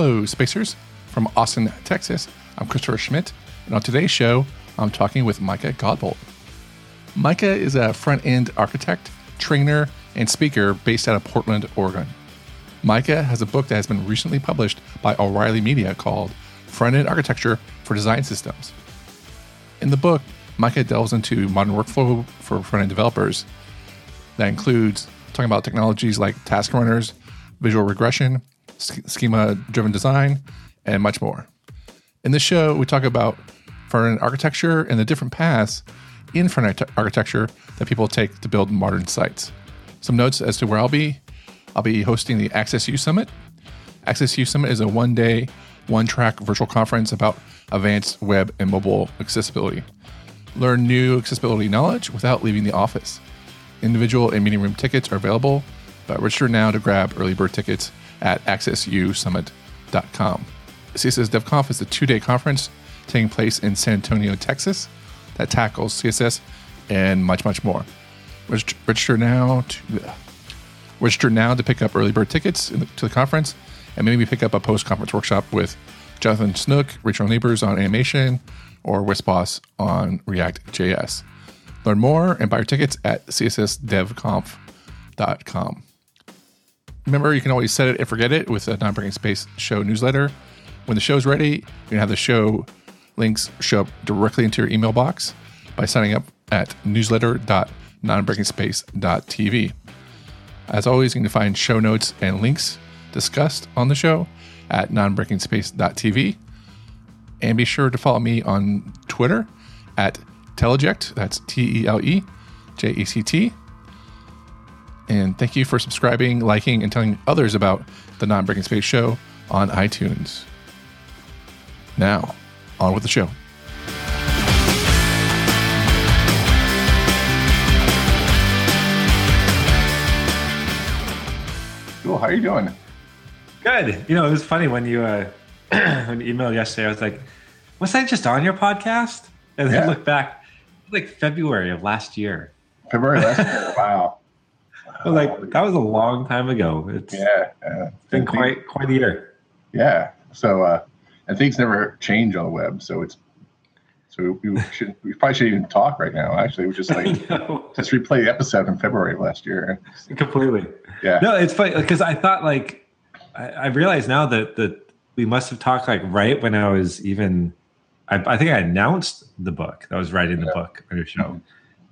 Hello, Spacers. From Austin, Texas, I'm Christopher Schmitt, and on today's show, I'm talking with Micah Godbolt. Micah is a front end architect, trainer, and speaker based out of Portland, Oregon. Micah has a book that has been recently published by O'Reilly Media called Front End Architecture for Design Systems. In the book, Micah delves into modern workflow for front end developers. That includes talking about technologies like task runners, visual regression, schema driven design, and much more. In this show, we talk about front end architecture and the different paths in front end architecture that people take to build modern sites. Some notes as to where I'll be I'll be hosting the Access Summit. Access Summit is a one day, one track virtual conference about advanced web and mobile accessibility. Learn new accessibility knowledge without leaving the office. Individual and meeting room tickets are available, but register now to grab early bird tickets at accessusummit.com. CSS DevConf is a two day conference taking place in San Antonio, Texas, that tackles CSS and much, much more. Register now to register now to pick up early bird tickets the, to the conference, and maybe pick up a post conference workshop with Jonathan Snook, Rachel Nabors on animation, or Boss on React JS. Learn more and buy your tickets at cssdevconf.com. Remember, you can always set it and forget it with a Non Breaking Space show newsletter. When the show's ready, you can have the show links show up directly into your email box by signing up at newsletter.nonbreakingspace.tv. As always, you can find show notes and links discussed on the show at nonbreakingspace.tv. And be sure to follow me on Twitter at Teleject. That's T E L E J E C T. And thank you for subscribing, liking, and telling others about the Non Breaking Space Show on iTunes. Now, on with the show. Cool. How are you doing? Good. You know, it was funny when you uh, when you emailed yesterday. I was like, "Was I just on your podcast?" And then yeah. look back, like February of last year. February last year. Wow. Was like, that was a long time ago. It's yeah, yeah. It's been quite quite a year. Yeah. So uh, and things never change on the web. So it's so we should we probably shouldn't even talk right now. Actually, we just like just replay the episode in February of last year. Completely. Yeah. No, it's funny because I thought like I, I realize now that that we must have talked like right when I was even. I, I think I announced the book. I was writing the yeah. book on your show. Mm-hmm.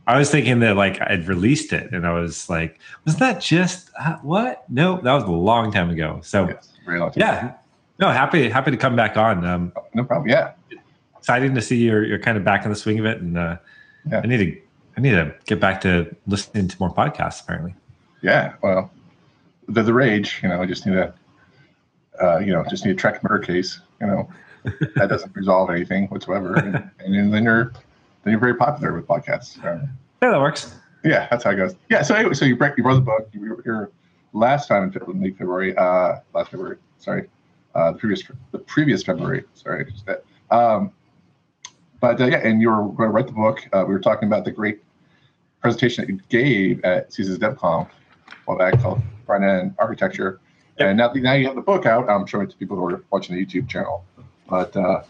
I was thinking that like I'd released it, and I was like, was that just uh, what? No, that was a long time ago. So yes, yeah, no, happy happy to come back on. Um, no problem. Yeah, exciting to see you're you're kind of back in the swing of it, and uh, yeah. I need to I need to get back to listening to more podcasts. Apparently. Yeah. Well, the the rage. You know, I just need to, uh, you know, just need a track murder case. You know, that doesn't resolve anything whatsoever, and, and then you're then you're very popular with podcasts. So, yeah, that works. Yeah, that's how it goes. Yeah. So anyway, so you break you wrote the book. You were here last time in late February. Uh, last February. Sorry uh, the previous the previous February. Sorry, um, but uh, yeah, and you were going to write the book. Uh, we were talking about the great presentation that you gave at CSS DevConf while back called front end architecture. Yep. And now, now you have the book out. I'm showing it to people who are watching the YouTube channel. But uh,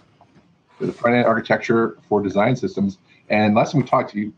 the front end architecture for design systems. And last time we talked to you,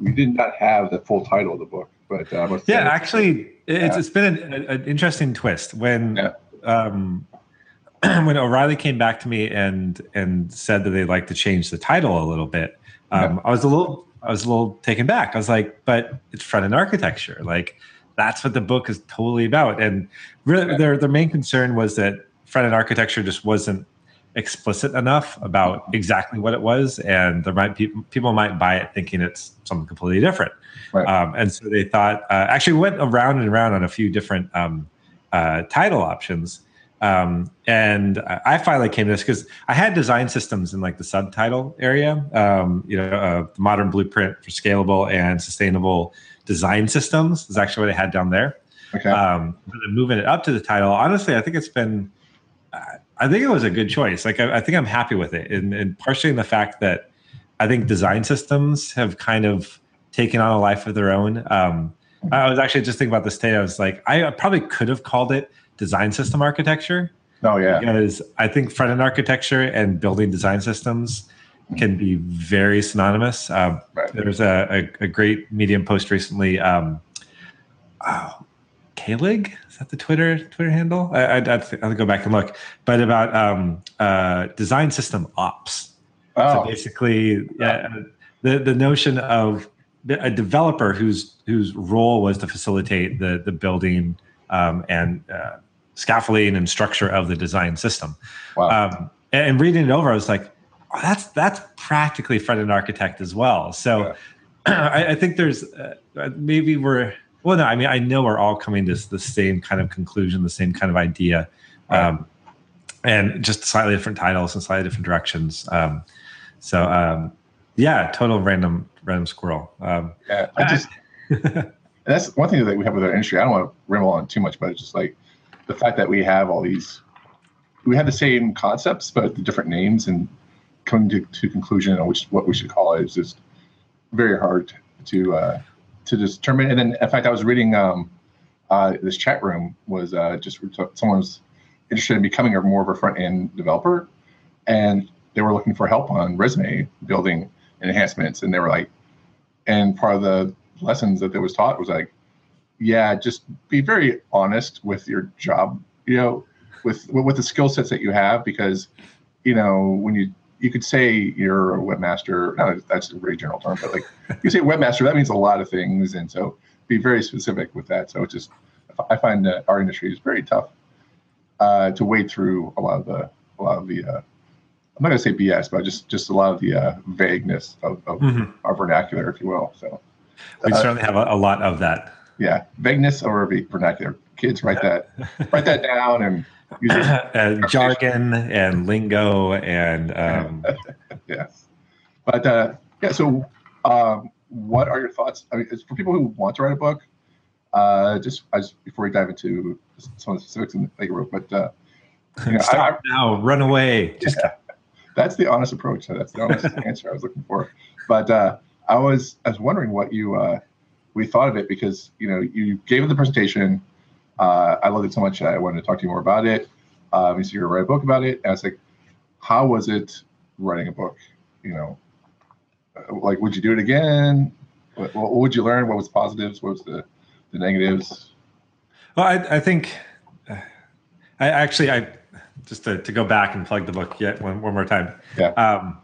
we did not have the full title of the book. But uh, yeah, actually, it's, yeah. it's been an, an, interesting twist when yeah. um, when O'Reilly came back to me and and said that they'd like to change the title a little bit, um, yeah. I was a little I was a little taken back. I was like, but it's front end architecture. Like that's what the book is totally about. And really, their their main concern was that front end architecture just wasn't explicit enough about exactly what it was, and there might people people might buy it thinking it's something completely different. Right. Um, and so they thought uh, actually went around and around on a few different um, uh, title options um, and I finally came to this because I had design systems in like the subtitle area, um, you know, uh, the modern blueprint for scalable and sustainable design systems is actually what I had down there. Okay. Um, but then moving it up to the title, honestly, I think it's been, I think it was a good choice. Like, I, I think I'm happy with it. And, and partially in the fact that I think design systems have kind of taken on a life of their own. Um, I was actually just thinking about this today. I was like, I probably could have called it design system architecture. Oh yeah, because I think front end architecture and building design systems can be very synonymous. Um, right. There's a, a, a, great Medium post recently. Um, oh, Kaelig is that the Twitter Twitter handle? I, would to go back and look, but about um, uh, design system ops. Oh. So basically, yeah, the the notion of a developer whose whose role was to facilitate the the building um, and uh, scaffolding and structure of the design system. Wow. Um, and, and, reading it over, I was like, oh, that's that's practically front end architect as well. So yeah. I, I, think there's uh, maybe we're well, no, I mean I know we're all coming to the same kind of conclusion, the same kind of idea, um, and just slightly different titles and slightly different directions. Um, so um, yeah, total random random squirrel. Um, yeah, I just that's one thing that we have with our industry. I don't want to ramble on too much, but it's just like the fact that we have all these, we have the same concepts, but the different names and coming to, to conclusion on which what we should call it is just very hard to uh, to determine. And then, in fact, I was reading um, uh, this chat room was uh, just someone was interested in becoming a more of a front end developer, and they were looking for help on resume building enhancements, and they were like, and part of the lessons that there was taught was like, yeah, just be very honest with your job, you know, with with the skill sets that you have, because you know when you you could say you're a webmaster. No, that's a very general term, but like you say webmaster, that means a lot of things, and so be very specific with that. So it's just I find that our industry is very tough uh, to wade through a lot of the a lot of the uh, I'm not going to say BS, but just just a lot of the uh, vagueness of, of mm-hmm. our vernacular, if you will. So we uh, certainly have a, a, lot of that. Yeah, vagueness or vernacular. Kids, write that write that down and uh, jargon and lingo and um... yes. But uh, yeah, so um, what are your thoughts? I mean, for people who want to write a book. Uh, just, just before we dive into some of the specifics in you wrote, but uh, you know, Start I, now, run away. Just yeah that's the honest approach. That's the honest answer I was looking for. But uh, I was I was wondering what you uh, we thought of it because you know you gave the presentation. Uh, I loved it so much. I wanted to talk to you more about it. Um, you said you're write a book about it. And I was like, how was it writing a book? You know, uh, like would you do it again? What, what would you learn? What was the positives? What was the the negatives? Well, I, I think uh, I actually I just to, to go back and plug the book yet one, one more time. Yeah. Um,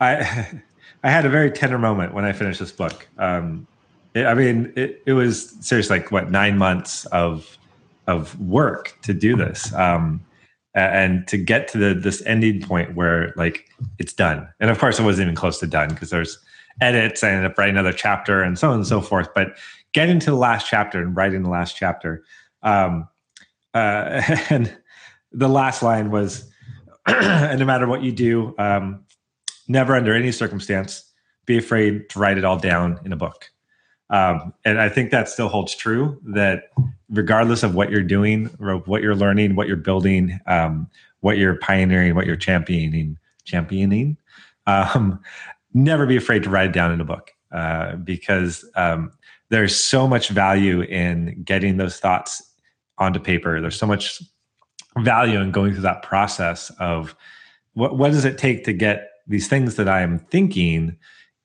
I I had a very tender moment when I finished this book. Um, it, I mean, it, it was seriously like what nine months of of work to do this, um, and to get to the this ending point where like it's done. And of course, it wasn't even close to done because there's edits. I ended up writing another chapter and so on and so forth. But getting to the last chapter and writing the last chapter, um, uh, and the last line was, and no matter what you do, um, never under any circumstance be afraid to write it all down in a book. Um, and I think that still holds true that regardless of what you're doing, what you're learning, what you're building, um, what you're pioneering, what you're championing, championing, um, never be afraid to write it down in a book uh, because um, there's so much value in getting those thoughts onto paper. There's so much value in going through that process of what what does it take to get these things that I am thinking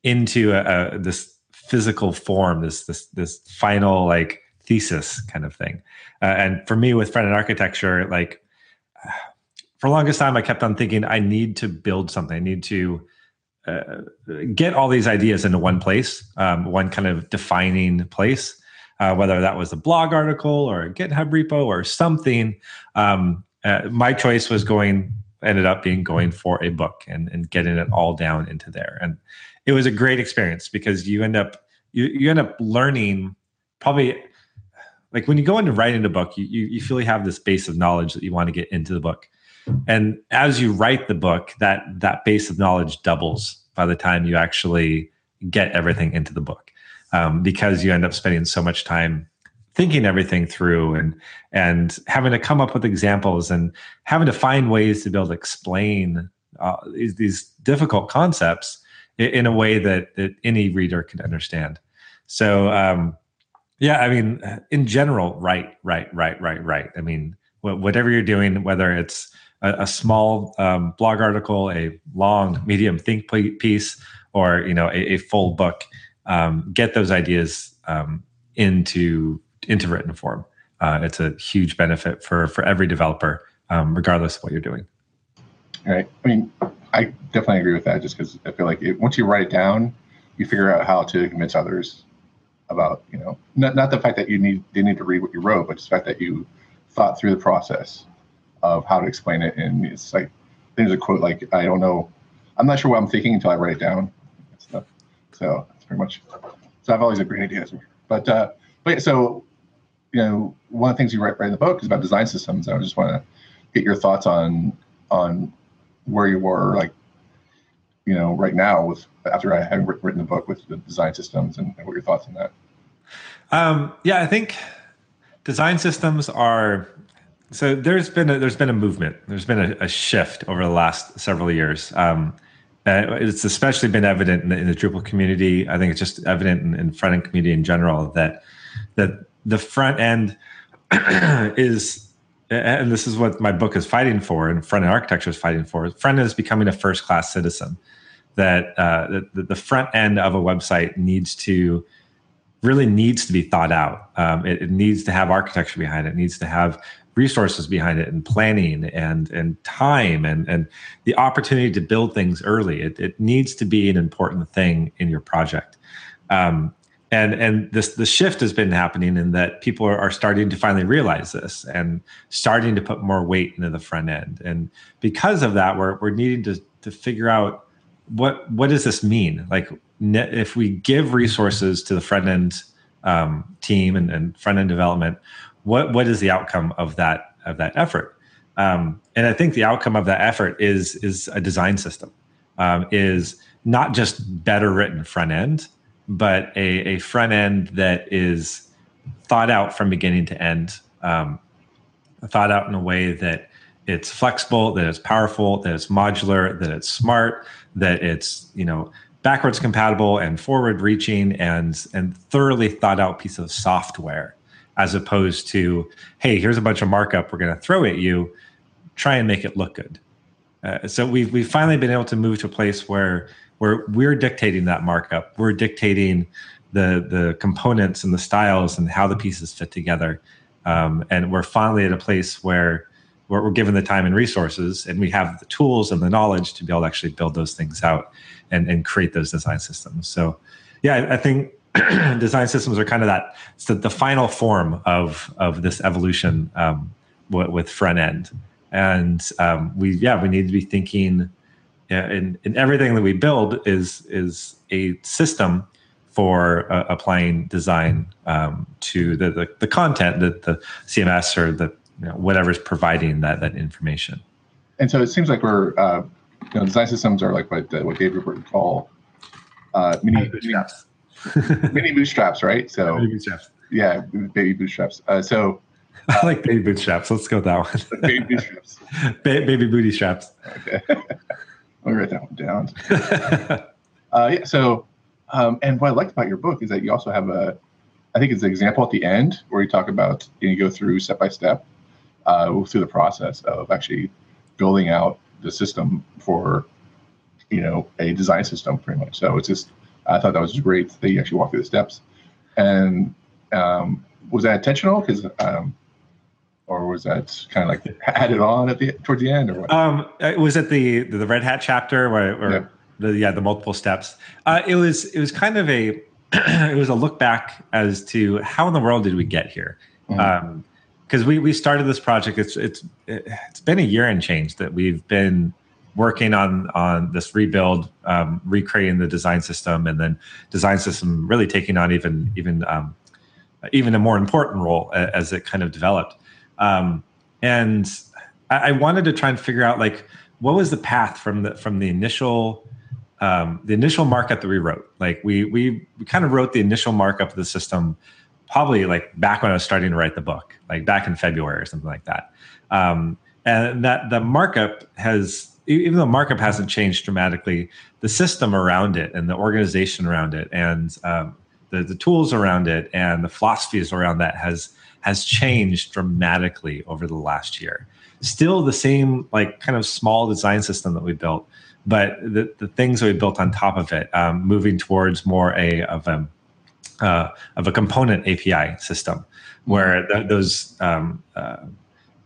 into a, a, this physical form, this this this final like thesis kind of thing. Uh, and for me, with front end architecture, like for longest time, I kept on thinking I need to build something. I need to uh, get all these ideas into one place, um, one kind of defining place uh, whether that was a blog article or a GitHub repo or something. Um, uh, my choice was going, ended up being going for a book and, and getting it all down into there. And it was a great experience because you end up you, you end up learning probably like when you go into writing a book, you, you, you feel you have this base of knowledge that you want to get into the book. And as you write the book, that that base of knowledge doubles by the time you actually get everything into the book um, because you end up spending so much time thinking everything through and and having to come up with examples and having to find ways to be able to explain uh, these, these, difficult concepts in, a way that, that any reader can understand. So um, yeah, I mean, in general, right, right, right, right, right. I mean, whatever you're doing, whether it's a, a small um, blog article, a long medium think piece, or you know a, a full book, um, get those ideas um, into into written form. Uh, it's a huge benefit for for every developer, um, regardless of what you're doing. Right. I mean, I definitely agree with that. Just because I feel like it, once you write it down, you figure out how to convince others about you know not, not the fact that you need they need to read what you wrote, but just the fact that you thought through the process of how to explain it. And it's like there's a quote like I don't know, I'm not sure what I'm thinking until I write it down. Stuff. So that's pretty much. So I've always had great ideas, but uh, but yeah, so you know one of the things you write, write in the book is about design systems. I just want to get your thoughts on on where you were like you know right now with after I had written the book with the design systems and, and what your thoughts on that. Um, yeah, I think design systems are so there's been a, there's been a movement. There's been a, a shift over the last several years. Um, it's especially been evident in the, in the, Drupal community. I think it's just evident in, in front end community in general that that the front end is and this is what my book is fighting for and front end architecture is fighting for front end is becoming a first class citizen that uh, the, the front end of a website needs to really needs to be thought out. Um, it, it, needs to have architecture behind it. it. needs to have resources behind it and planning and and time and and the opportunity to build things early. It, it needs to be an important thing in your project. Um, and and this the shift has been happening in that people are, are starting to finally realize this and starting to put more weight into the front end. And because of that, we're we're needing to to figure out what what does this mean? Like if we give resources to the front end um, team and, and, front end development, what what is the outcome of that of that effort? Um, and I think the outcome of that effort is is a design system, um, is not just better written front end, but a, a front end that is thought out from beginning to end, um, thought out in a way that it's flexible, that it's powerful, that it's modular, that it's smart, that it's you know backwards compatible and forward reaching and and thoroughly thought out piece of software as opposed to hey here's a bunch of markup we're going to throw at you try and make it look good. Uh, so we've we've finally been able to move to a place where where we're dictating that markup. We're dictating the the components and the styles and how the pieces fit together. Um, and we're finally at a place where we're, we're given the time and resources and we have the tools and the knowledge to be able to actually build those things out and, and create those design systems. So yeah i, think design systems are kind of that it's the, the final form of of this evolution um, with front end. And um, we yeah we need to be thinking in, in everything that we build is is a system for uh, applying design um, to the, the, the content that the CMS or the you know, whatever's providing that that information. And so it seems like we're uh, you know design systems are like what uh, what David would call uh, mini bootstraps. mini bootstraps, right? So baby bootstraps. Yeah, baby bootstraps. Uh, so I like baby bootstraps. Let's go with that one. baby bootstraps. ba- baby booty straps. Okay. Let me write that one down. uh, yeah. So, um, and what I liked about your book is that you also have a, I think it's an example at the end where you talk about you, know, you go through step by step uh, through the process of actually building out the system for you know a design system pretty much so it's just i thought that was great that you actually walk through the steps and um, was that intentional because um, or was that kind of like added on at the towards the end or what um it was at the the red hat chapter where, where yeah. the yeah the multiple steps uh, it was it was kind of a it was a look back as to how in the world did we get here mm-hmm. um because we we started this project. It's it's it's been a year and change that we've been working on on this rebuild, um, recreating the design system, and then design system really taking on even even um, even a more important role as it kind of developed. Um, and I, I, wanted to try and figure out like what was the path from the from the initial um, the initial markup that we wrote. Like we we we kind of wrote the initial markup of the system probably like back when I was starting to write the book, like back in February or something like that. Um, and that the markup has, even though markup hasn't changed dramatically, the system around it and the organization around it and um, the, the tools around it and the philosophies around that has has changed dramatically over the last year. Still the same like kind of small design system that we built, but the, the things that we built on top of it, um, moving towards more a of a uh, of a component API system, where th- those um, uh,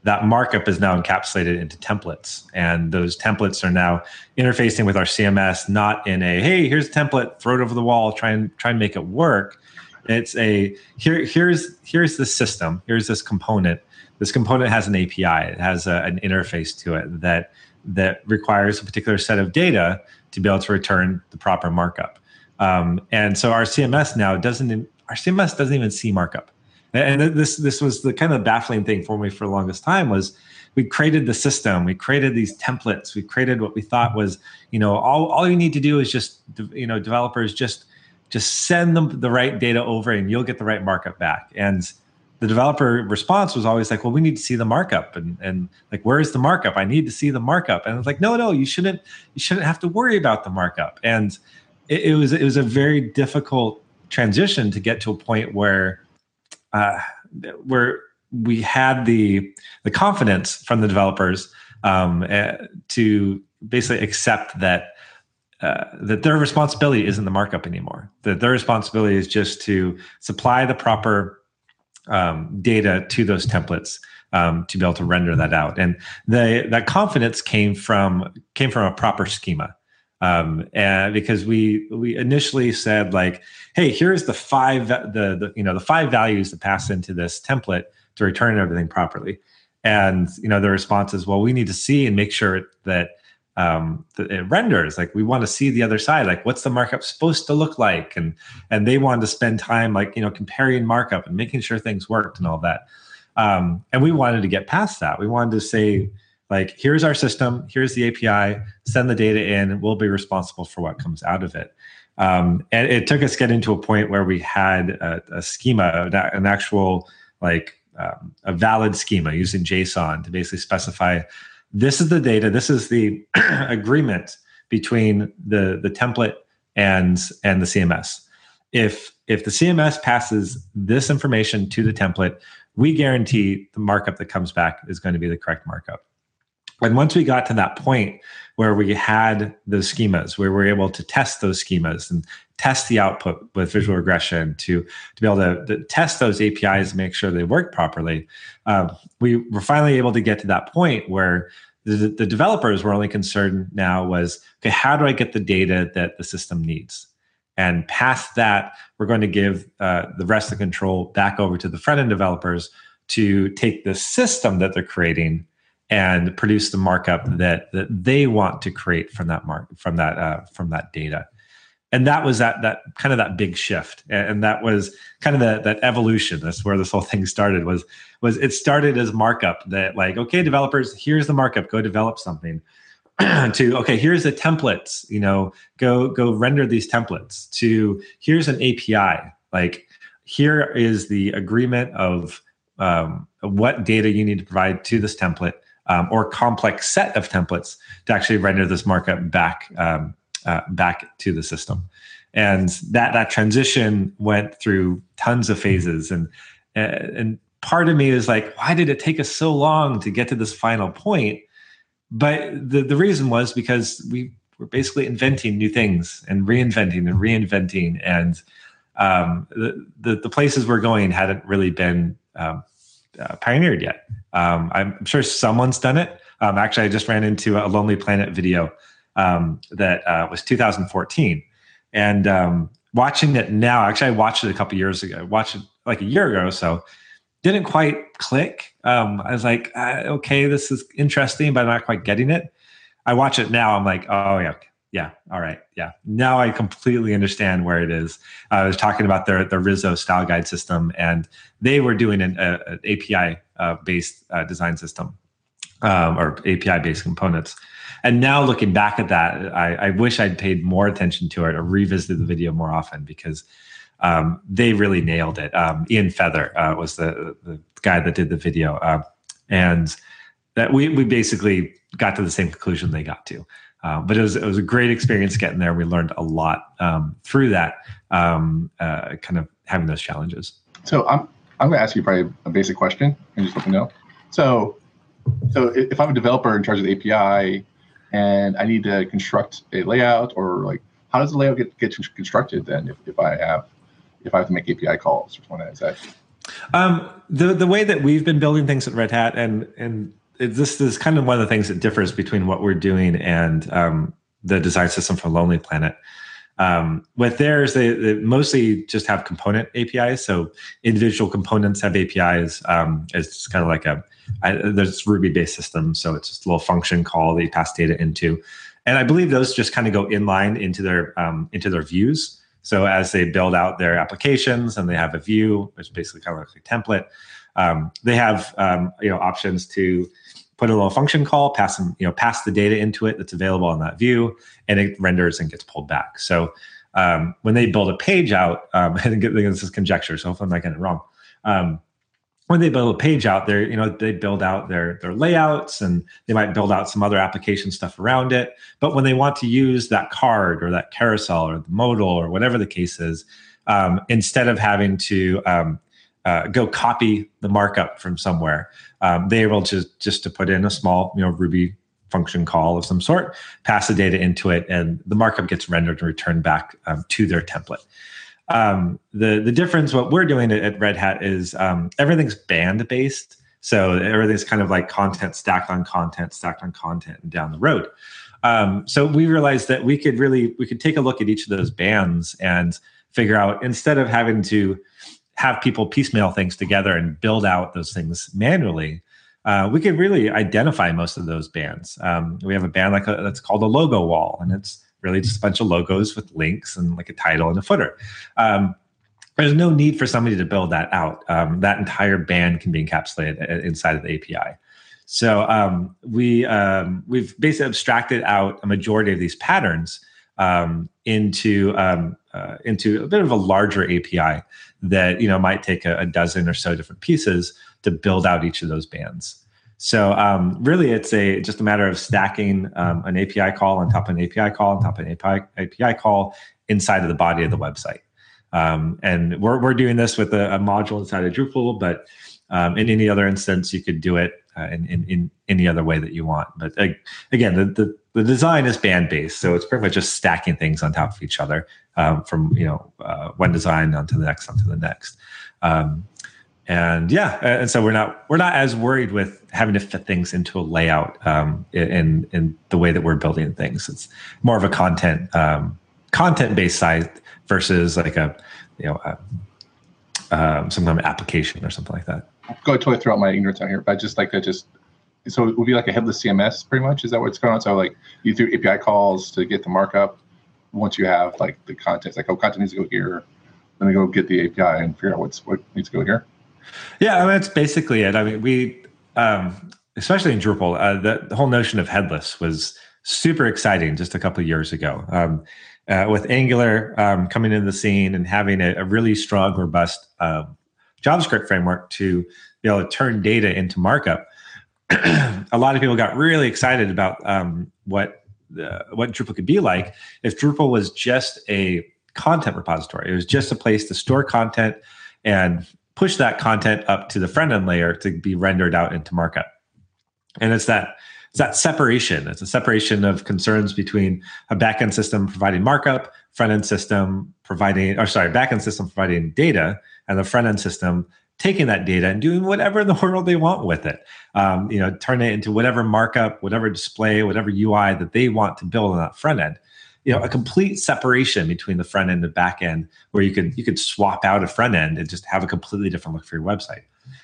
that markup is now encapsulated into templates. And those templates are now interfacing with our cms not in a hey here's a template throw it over the wall try and try and make it work it's a here here's here's the system. Here's this component. This component has an api it has a, an interface to it that that requires a particular set of data to be able to return the proper markup. Um, and so our cms now doesn't our cms doesn't even see markup. And this this was the kind of baffling thing for me for the longest time was we created the system. We created these templates. We created what we thought was you know all, all you need to do is just you know developers just just send them the right data over and you'll get the right markup back. And the developer response was always like well we need to see the markup. And and like where's the markup? I need to see the markup. And it's like no no you shouldn't you shouldn't have to worry about the markup. And it, it was it was a very difficult transition to get to a point where uh, where we had the the confidence from the developers um, uh, to basically accept that uh, that their responsibility isn't the markup anymore. That their responsibility is just to supply the proper um, data to those templates um, to be able to render that out. And the that confidence came from came from a proper schema um, and because we we initially said like, hey, here's the five the, the you know the five values that pass into this template to return everything properly, and you know the response is, well, we need to see and make sure that um, it renders like we want to see the other side like what's the markup supposed to look like? And and they wanted to spend time like you know comparing markup and making sure things worked and all that. Um, and we wanted to get past that. We wanted to say like here's our system here's the api send the data in we'll be responsible for what comes out of it. Um, and it took us getting to a point where we had a, a schema an actual like um, a valid schema using json to basically specify this is the data this is the agreement between the the template and and the cms if if the cms passes this information to the template we guarantee the markup that comes back is going to be the correct markup and once we got to that point where we had those schemas, where we were able to test those schemas and test the output with visual regression to, to be able to, to test those APIs and make sure they work properly, uh, we were finally able to get to that point where the, the developers were only concerned now was, okay, how do I get the data that the system needs? And past that, we're going to give uh, the rest of the control back over to the front end developers to take the system that they're creating and produce the markup that that they want to create from that mark from that uh, from that data. And that was that that kind of that big shift. And that was kind of the, that evolution. That's where this whole thing started was was it started as markup that like okay developers here's the markup. Go develop something. To okay here's the templates you know go go render these templates. To here's an api like here is the agreement of um, what data you need to provide to this template um, or complex set of templates to actually render this markup back um, uh, back to the system. And that that transition went through tons of phases, and and part of me is like, why did it take us so long to get to this final point? But the the reason was because we were basically inventing new things and reinventing and reinventing, and um, the, the, the places we're going hadn't really been um, uh, pioneered yet. Um, I'm sure someone's done it. Um, actually, I just ran into a Lonely Planet video um, that uh, was 2014, and um, watching it now. Actually, I watched it a couple years ago. I watched it like a year ago so. Didn't quite click. Um, I was like, uh, okay, this is interesting, but I'm not quite getting it. I watch it now. I'm like, oh yeah, yeah. All right. Yeah. Now I completely understand where it is. I was talking about their the Rizzo style guide system, and they were doing an, a, API uh, based uh, design system um, or API based components. And now looking back at that, I, I, wish I'd paid more attention to it or revisited the video more often because um, they really nailed it. Um, Ian Feather uh, was the, the guy that did the video, uh, and that we we basically got to the same conclusion they got to Uh, but it was it was a great experience getting there. We learned a lot um, through that, um, uh, kind of having those challenges. So I'm I'm going to ask you probably a basic question and just let me know. So so if I'm a developer in charge of the API and I need to construct a layout or like how does the layout get, get constructed then if, if I have if I have to make API calls or something like that? Um, the the way that we've been building things at Red Hat and and this is kind of one of the things that differs between what we're doing and um, the design system for Lonely Planet. Um, with theirs, they, they, mostly just have component APIs. So individual components have APIs. Um, it's kind of like a I, there's Ruby based system, so it's just a little function call that you pass data into, and I believe those just kind of go inline into their um, into their views. So as they build out their applications and they have a view, which basically kind of like a template, um, they have um, you know options to put a little function call, pass them, you know, pass the data into it that's available in that view, and it renders and gets pulled back. So um, when they build a page out, um, I think this is conjecture, so hopefully I'm not getting it wrong. Um, when they build a page out there, you know, they build out their their layouts and they might build out some other application stuff around it. But when they want to use that card or that carousel or the modal or whatever the case is, um, instead of having to um, uh, go copy the markup from somewhere, um, they're able to just to put in a small, you know, Ruby function call of some sort, pass the data into it, and the markup gets rendered and returned back um, to their template. Um, the the difference, what we're doing at, Red Hat is um, everything's band based. So everything's kind of like content stacked on content, stacked on content, and down the road. Um, so we realized that we could really we could take a look at each of those bands and figure out instead of having to have people piecemeal things together and build out those things manually, uh, we could really identify most of those bands. Um, we have a band like a, that's called a logo wall, and it's really just a bunch of logos with links and like a title and a footer. Um, there's no need for somebody to build that out. Um, that entire band can be encapsulated inside of the API. So um, we um, we've basically abstracted out a majority of these patterns um, into um, uh, into a bit of a larger API that you know might take a, a dozen or so different pieces to build out each of those bands. So um, really, it's a just a matter of stacking um, an API call on top of an API call on top of an API, API call inside of the body of the website. Um, and we're, we're doing this with a, a module inside of Drupal, but um, in any other instance, you could do it uh, in, in, in, any other way that you want. But uh, again, the, the, the, design is band based, so it's pretty much just stacking things on top of each other um, from you know uh, one design onto the next onto the next. Um, and yeah and so we're not we're not as worried with having to fit things into a layout um, in in the way that we're building things it's more of a content um, content based site versus like a you know a, um, some kind of application or something like that go totally throw out my ignorance out here but I just like to just so it would be like a headless cms pretty much? Is that what's going on? So like you do api calls to get the markup once you have like the content. Like oh content needs to go here. Then we go get the api and figure out what's what needs to go here. Yeah, I mean, that's basically it. I mean, we, um, especially in Drupal, uh, the, the, whole notion of headless was super exciting just a couple years ago. Um, uh, with Angular um, coming into the scene and having a, a really strong, robust uh, JavaScript framework to be able to turn data into markup, a lot of people got really excited about um, what what Drupal could be like if Drupal was just a content repository. It was just a place to store content and push that content up to the front end layer to be rendered out into markup. And it's that it's that separation. It's a separation of concerns between a backend system providing markup, front end system providing, or sorry, backend system providing data, and the front end system taking that data and doing whatever in the world they want with it. Um, you know, turn it into whatever markup, whatever display, whatever UI that they want to build on that front end you know a complete separation between the front end and the back end where you could you could swap out a front end and just have a completely different look for your website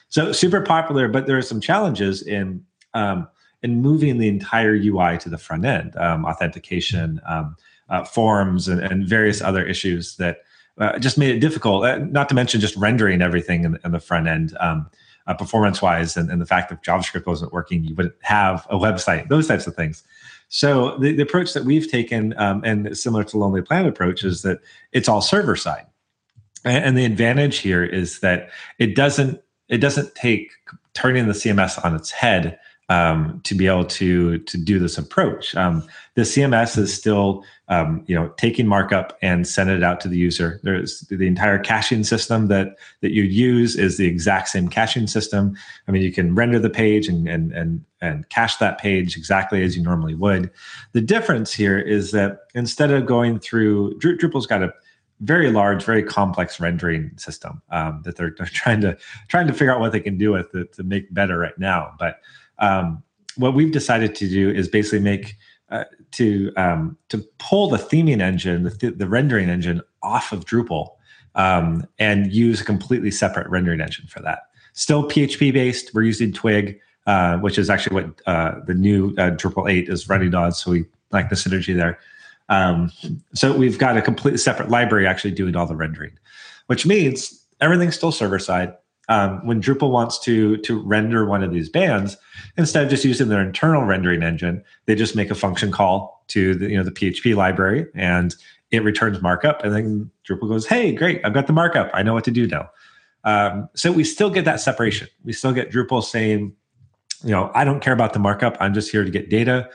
so super popular but there are some challenges in um, in moving the entire ui to the front end um, authentication um, uh, forms and, and, various other issues that uh, just made it difficult uh, not to mention just rendering everything in, in the front end um, uh, performance wise and, and the fact that javascript wasn't working you wouldn't have a website those types of things so the, the approach that we've taken, um, and similar to Lonely Planet approach, is that it's all server side. And, and the advantage here is that it doesn't it doesn't take turning the CMS on its head um, to be able to to do this approach. Um, the CMS is still um, you know taking markup and sending it out to the user. There's the entire caching system that that you use is the exact same caching system. I mean, you can render the page and and and and cache that page exactly as you normally would. The difference here is that instead of going through Drupal's got a very large, very complex rendering system um, that they're, they're, trying to trying to figure out what they can do with it to make better right now. But um, what we've decided to do is basically make uh, to um, to pull the theming engine, the, th- the rendering engine, off of Drupal um, and use a completely separate rendering engine for that. Still PHP based. We're using Twig, uh, which is actually what uh, the new uh, Drupal 8 is running on. So we like the synergy there. Um, so we've got a completely separate library actually doing all the rendering, which means everything's still server side um, when Drupal wants to to render one of these bands, instead of just using their internal rendering engine, they just make a function call to the you know the PHP library and it returns markup, and then Drupal goes, "Hey, great! I've got the markup. I know what to do now." Um, so we still get that separation. We still get Drupal saying, "You know, I don't care about the markup. I'm just here to get data."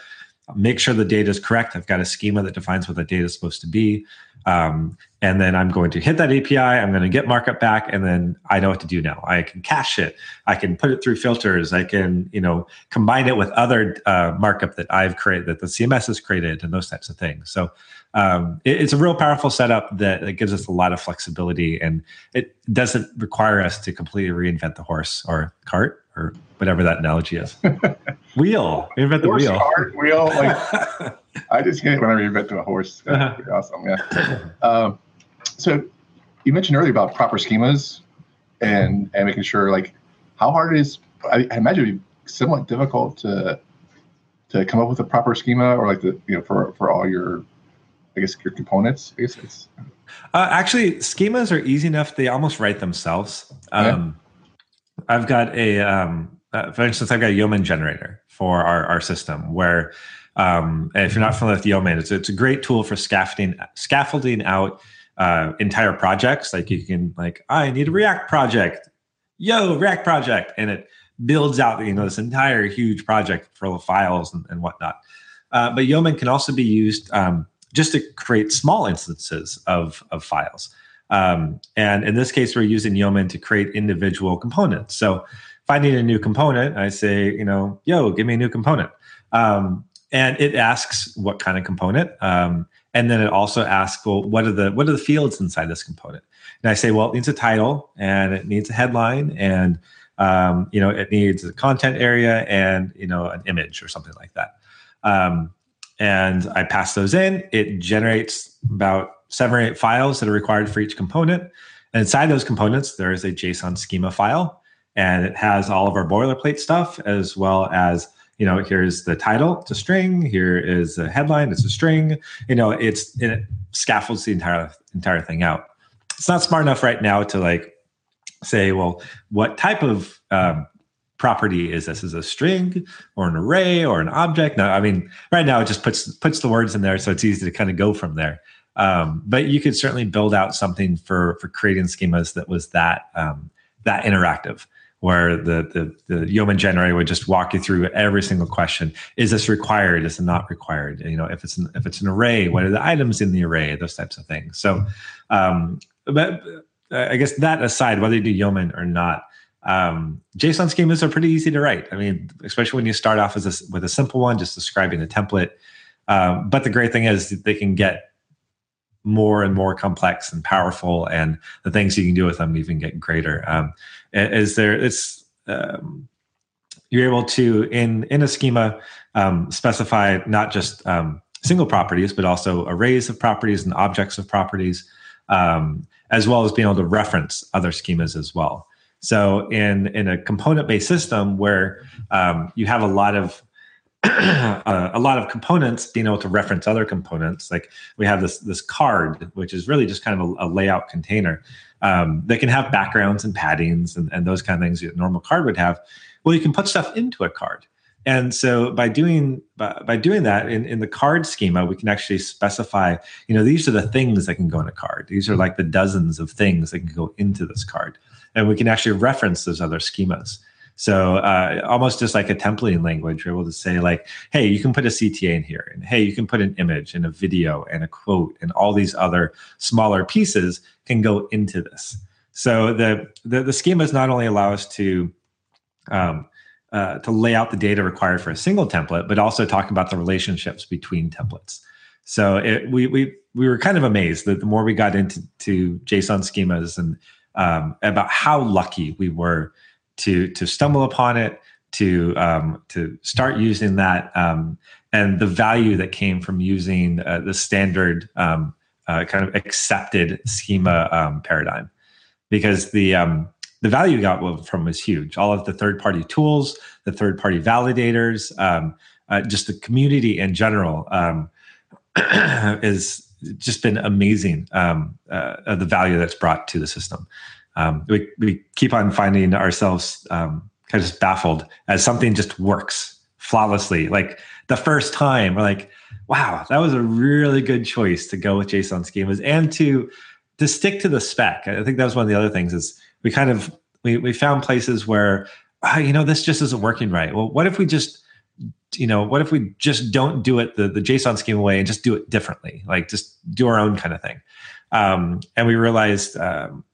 make sure the data is correct. I've got a schema that defines what the data is supposed to be. Um, and then I'm going to hit that API. I'm going to get markup back, and then I know what to do now. I can cache it. I can put it through filters. I can, you know, combine it with other uh, markup that I've created, that the CMS has created, and those types of things. So um, it, it's a real powerful setup that, that gives us a lot of flexibility, and it doesn't require us to completely reinvent the horse or cart or whatever that analogy is. wheel. Invent the horse wheel. Cart, wheel. Like, I just get it whenever you invent a horse. That's uh-huh. awesome. Yeah. Um, so you mentioned earlier about proper schemas and and making sure like how hard it is. I, I imagine it'd be somewhat difficult to to come up with a proper schema or like the you know for for all your I guess your components. I guess it's. Uh, actually, schemas are easy enough; they almost write themselves. Um, I've got a, um, uh, for instance, I've got a Yeoman generator for our, our system where, um, if you're not familiar with Yeoman, it's, it's a great tool for scaffolding, scaffolding out uh, entire projects. Like you can like, I need a React project. Yo, React project. And it builds out, you know, this entire huge project full of files and, and whatnot. Uh, but Yeoman can also be used um, just to create small instances of, of files. Um, and in this case, we're using Yeoman to create individual components. So if I need a new component, I say, you know, yo, give me a new component. Um, and it asks what kind of component. Um, and then it also asks, well, what are the what are the fields inside this component? And I say, well, it needs a title and it needs a headline and um, you know it needs a content area and you know an image or something like that. Um, and I pass those in. It generates about seven or eight files that are required for each component. And inside those components, there is a JSON schema file, and it has all of our boilerplate stuff as well as you know here's the title it's a string here is a headline it's a string. You know it's it scaffolds the entire entire thing out. It's not smart enough right now to like say well what type of um, property is this? Is a string or an array or an object? No i mean right now it just puts puts the words in there so it's easy to kind of go from there. Um, but you could certainly build out something for for creating schemas that was that um, that interactive, where the, the the Yeoman generator would just walk you through every single question. Is this required? Is it not required? You know, if it's an, if it's an array, what are the items in the array? Those types of things. So, um, but I guess that aside, whether you do Yeoman or not, um, JSON schemas are pretty easy to write. I mean, especially when you start off as a, with a simple one, just describing a template. Um, but the great thing is they can get more and more complex and powerful, and the things you can do with them even get greater. Um, is there? It's um, you're able to in in a schema um, specify not just um, single properties, but also arrays of properties and objects of properties, um, as well as being able to reference other schemas as well. So in in a component based system where um, you have a lot of uh, a lot of components being able to reference other components. Like we have this this card, which is really just kind of a, a layout container um, that can have backgrounds and paddings and, and those kind of things that a normal card would have. Well, you can put stuff into a card. And so by doing by, by doing that in, in the card schema, we can actually specify, you know, these are the things that can go in a card. These are like the dozens of things that can go into this card. And we can actually reference those other schemas. So uh, almost just like a templating language, you're able to say like, hey, you can put a CTA in here, and hey, you can put an image and a video and a quote, and all these other smaller pieces can go into this. So the the, the schemas not only allow us to um, uh, to lay out the data required for a single template, but also talk about the relationships between templates. So it, we we we were kind of amazed that the more we got into to JSON schemas and um, about how lucky we were to to stumble upon it, to um, to start using that, um, and the value that came from using uh, the standard um, uh, kind of accepted schema um, paradigm, because the um, the value we got from was huge. All of the third party tools, the third party validators, um, uh, just the community in general is just been amazing. Uh, the value that's brought to the system um, we, we keep on finding ourselves um, kind of just baffled as something just works flawlessly. Like the first time, we're like, wow, that was a really good choice to go with JSON schemas and to to stick to the spec. I think that was one of the other things is we kind of we, we found places where oh, you know this just isn't working right. Well, what if we just you know what if we just don't do it the, the JSON schema way and just do it differently, like just do our own kind of thing. Um, and we realized um,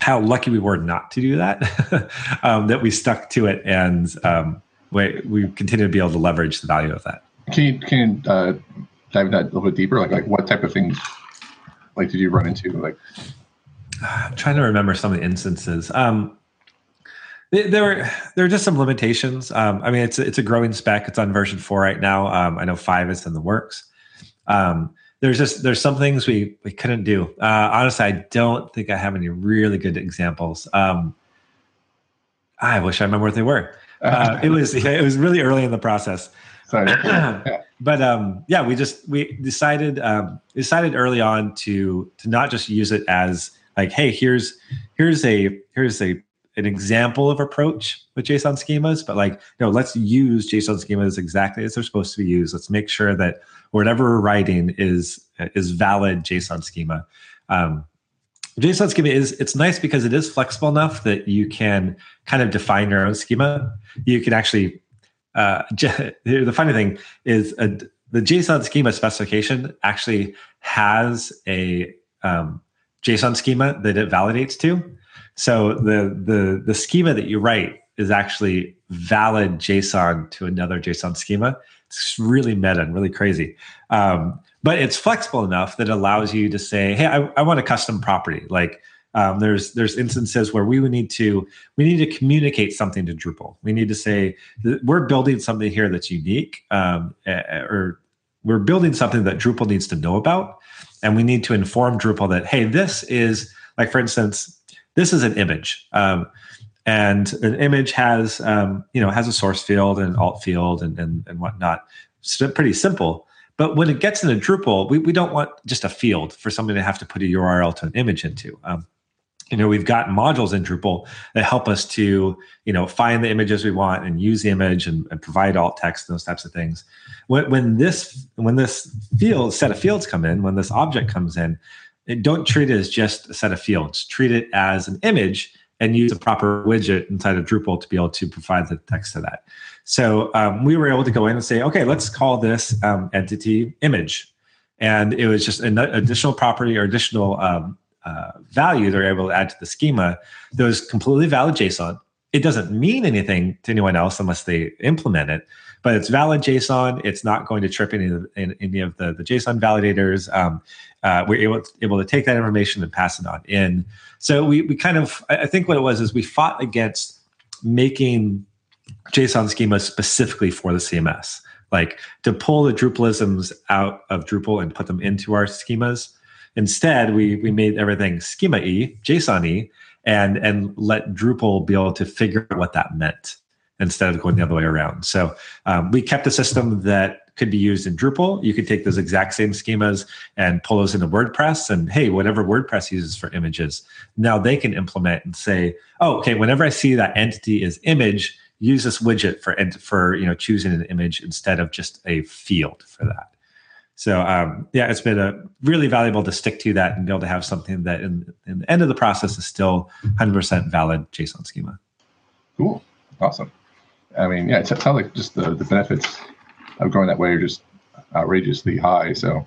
how lucky we were not to do that, um, that we stuck to it and um, we, we continue to be able to leverage the value of that. Can you, can you uh, dive that a little bit deeper? Like, like what type of things like did you run into? Like, I'm trying to remember some of the instances. Um, there were there are just some limitations. Um, I mean, it's it's a growing spec. It's on version four right now. Um, I know five is in the works. Um, there's just there's some things we we couldn't do. Uh, honestly, I don't think I have any really good examples. Um, I wish I remember what they were. Uh, it was it was really early in the process. But um, yeah, we just we decided um, decided early on to to not just use it as like, hey, here's here's a here's a an example of approach with JSON schemas, but like, no, let's use JSON schemas exactly as they're supposed to be used. Let's make sure that whatever we're writing is is valid JSON schema. Um, JSON schema is it's nice because it is flexible enough that you can kind of define your own schema. You can actually uh, the funny thing is a, the JSON schema specification actually has a um, JSON schema that it validates to. So the the the schema that you write is actually valid JSON to another JSON schema. It's really meta and really crazy. Um, but it's flexible enough that allows you to say, "Hey, I, I want a custom property." Like um, there's there's instances where we would need to we need to communicate something to Drupal. We need to say we're building something here that's unique, um, or we're building something that Drupal needs to know about, and we need to inform Drupal that hey, this is like for instance, this is an image. Um, and an image has um, you know has a source field and alt field and and, and whatnot. It's pretty simple. But when it gets into Drupal, we, we don't want just a field for somebody to have to put a URL to an image into. Um, you know, we've got modules in Drupal that help us to, you know, find the images we want and use the image and, and provide alt text, and those types of things. When, when this when this field set of fields come in, when this object comes in, don't treat it as just a set of fields. Treat it as an image and use a proper widget inside of Drupal to be able to provide the text to that. So um, we were able to go in and say, okay, let's call this um, entity image. And it was just an additional property or additional um, uh, value they're able to add to the schema that was completely valid JSON. It doesn't mean anything to anyone else unless they implement it, but it's valid JSON. It's not going to trip any of, any of the, the JSON validators. Uh, we're able to, able to take that information and pass it on in. So we we kind of I think what it was is we fought against making JSON schemas specifically for the CMS, like to pull the Drupalisms out of Drupal and put them into our schemas. Instead, we we made everything schema e, JSON e, and and let Drupal be able to figure out what that meant instead of going the other way around. So um, we kept a system that could be used in Drupal. You could take those exact same schemas and pull those into WordPress. And hey, whatever WordPress uses for images, now they can implement and say, oh, okay, whenever I see that entity is image, use this widget for for you know choosing an image instead of just a field for that. So um, yeah, it's been a really valuable to stick to that and be able to have something that in, in the end of the process is still 100% valid JSON schema. Cool. Awesome. I mean, yeah, it sounds like just the, the benefits going that way are just outrageously high. So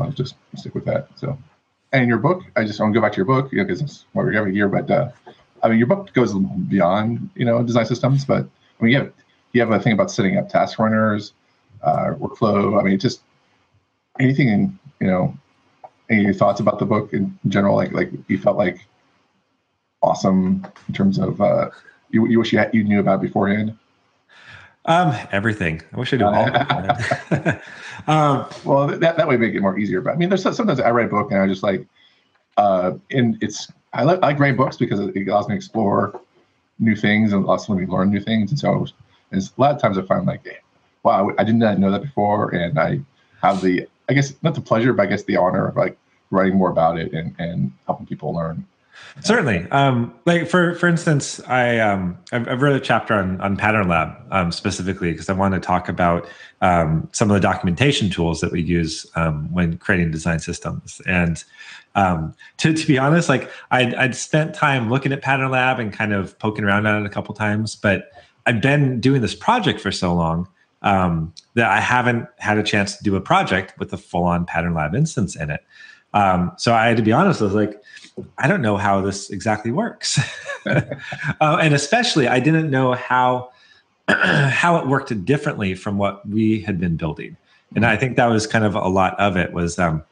I'll just stick with that. So, and your book, I just want to go back to your book, you know, because it's what we're every year, but uh, I mean, your book goes beyond, you know, design systems, but I mean, you have, you have a thing about setting up task runners, uh, workflow. I mean, just anything, in, you know, any thoughts about the book in general? Like, like you felt like awesome in terms of, uh, you, you wish you, had, you knew about beforehand? Um, everything. I wish I knew all. um, well, that, that way make it more easier. But I mean, there's sometimes I write a book and I just like, uh, and it's I like, I like writing books because it allows me to explore new things and let me learn new things. And so, and a lot of times I find like, wow, I did not know that before, and I have the, I guess not the pleasure, but I guess the honor of like writing more about it and and helping people learn. Certainly. Um, like for for instance, I um, I've, I've wrote a chapter on on Pattern Lab um, specifically because I want to talk about um, some of the documentation tools that we use um, when creating design systems. And um, to to be honest, like I'd, I'd spent time looking at Pattern Lab and kind of poking around on it a couple times, but I've been doing this project for so long um, that I haven't had a chance to do a project with a full on Pattern Lab instance in it. Um, so I had to be honest. I was like, I don't know how this exactly works, uh, and especially I didn't know how how it worked differently from what we had been building. And I think that was kind of a lot of it was um,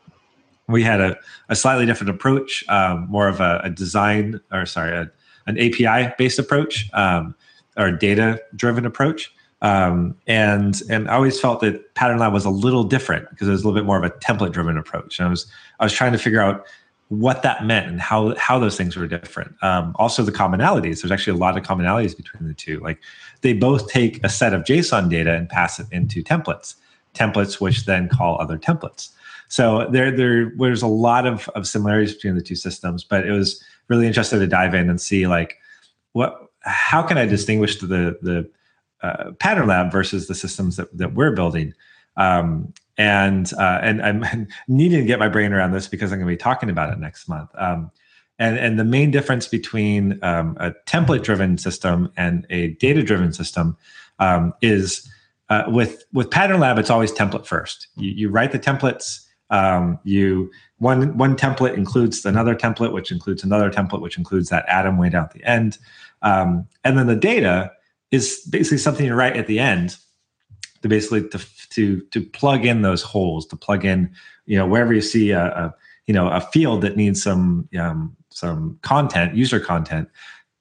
we had a, a slightly different approach, um, more of a, a, design or sorry, a, an API based approach um, or data driven approach. Um, and and I always felt that Pattern Lab was a little different because it was a little bit more of a template driven approach. And I was I was trying to figure out what that meant and how how those things were different. Um, also, the commonalities. There's actually a lot of commonalities between the two. Like they both take a set of JSON data and pass it into templates, templates which then call other templates. So there there there's a lot of of similarities between the two systems. But it was really interesting to dive in and see like what how can I distinguish the the uh, pattern lab versus the systems that, that we're building. Um, and uh, and I'm needing to get my brain around this because I'm going to be talking about it next month. Um, and and the main difference between um, a template driven system and a data driven system um, is uh, with with pattern lab it's always template first. You, you write the templates. Um, you one one template includes another template, which includes another template, which includes that atom way down at the end, um, and then the data is basically something you write at the end to basically to to to plug in those holes, to plug in, you know, wherever you see a, a you know a field that needs some um, some content, user content,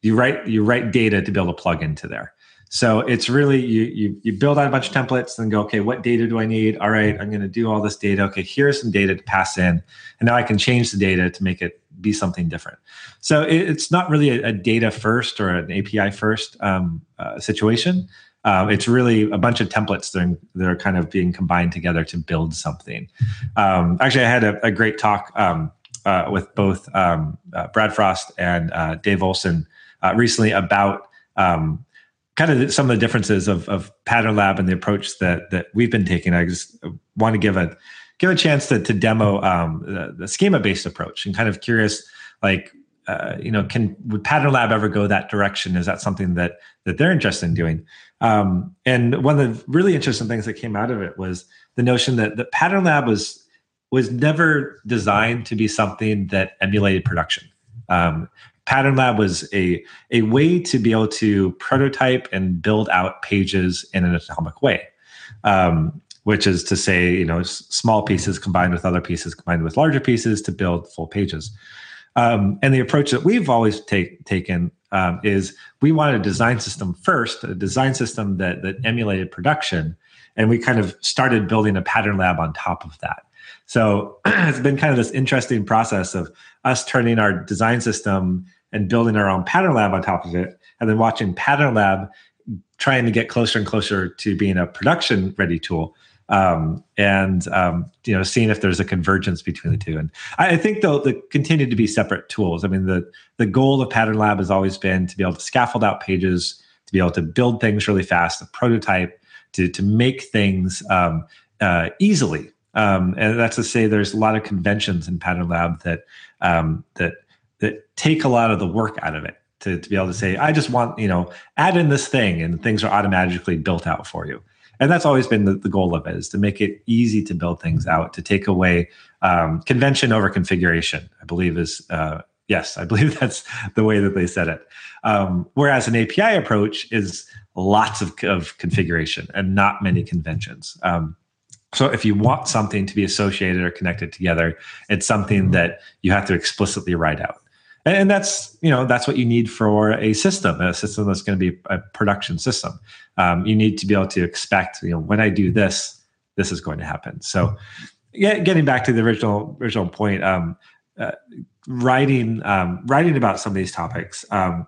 you write you write data to be able to plug into there. So it's really you you you build out a bunch of templates and go, okay, what data do I need? All right, I'm going to do all this data. Okay, here's some data to pass in, and now I can change the data to make it be something different. So it, it's not really a, a, data first or an API first um, uh, situation. Um, it's really a bunch of templates that are, that are, kind of being combined together to build something. Um, actually, I had a, a great talk um, uh, with both um, uh, Brad Frost and uh, Dave Olsen uh, recently about um, kind of some of the differences of, of Pattern Lab and the approach that that we've been taking. I just want to give a give a chance to, to demo um, the, the schema based approach and kind of curious like uh, you know can would pattern lab ever go that direction? Is that something that that they're interested in doing? Um, and one of the really interesting things that came out of it was the notion that the pattern lab was was never designed to be something that emulated production. Um, pattern lab was a a way to be able to prototype and build out pages in an atomic way. Um, which is to say, you know, small pieces combined with other pieces combined with larger pieces to build full pages. Um, and the approach that we've always take, taken um, is we wanted a design system first, a design system that that emulated production, and we kind of started building a pattern lab on top of that. So it's been kind of this interesting process of us turning our design system and building our own pattern lab on top of it, and then watching pattern lab trying to get closer and closer to being a production ready tool um, and um, you know seeing if there's a convergence between the two. And I, I think they'll, they continue to be separate tools. I mean, the the goal of Pattern Lab has always been to be able to scaffold out pages, to be able to build things really fast, to prototype, to to make things um, uh, easily. Um, and that's to say, there's a lot of conventions in Pattern Lab that um, that that take a lot of the work out of it. to, to be able to say, I just want, you know, add in this thing and things are automatically built out for you. And that's always been the, the goal of it is to make it easy to build things out, to take away um, convention over configuration, I believe is, uh, yes, I believe that's the way that they said it. Um, whereas an API approach is lots of, of configuration and not many conventions. Um, so if you want something to be associated or connected together, it's something that you have to explicitly write out and that's you know that's what you need for a system a system that's going to be a production system. Um, you need to be able to expect you know when i do this this is going to happen. So yeah, getting back to the original original point um, uh, writing um, writing about some of these topics um,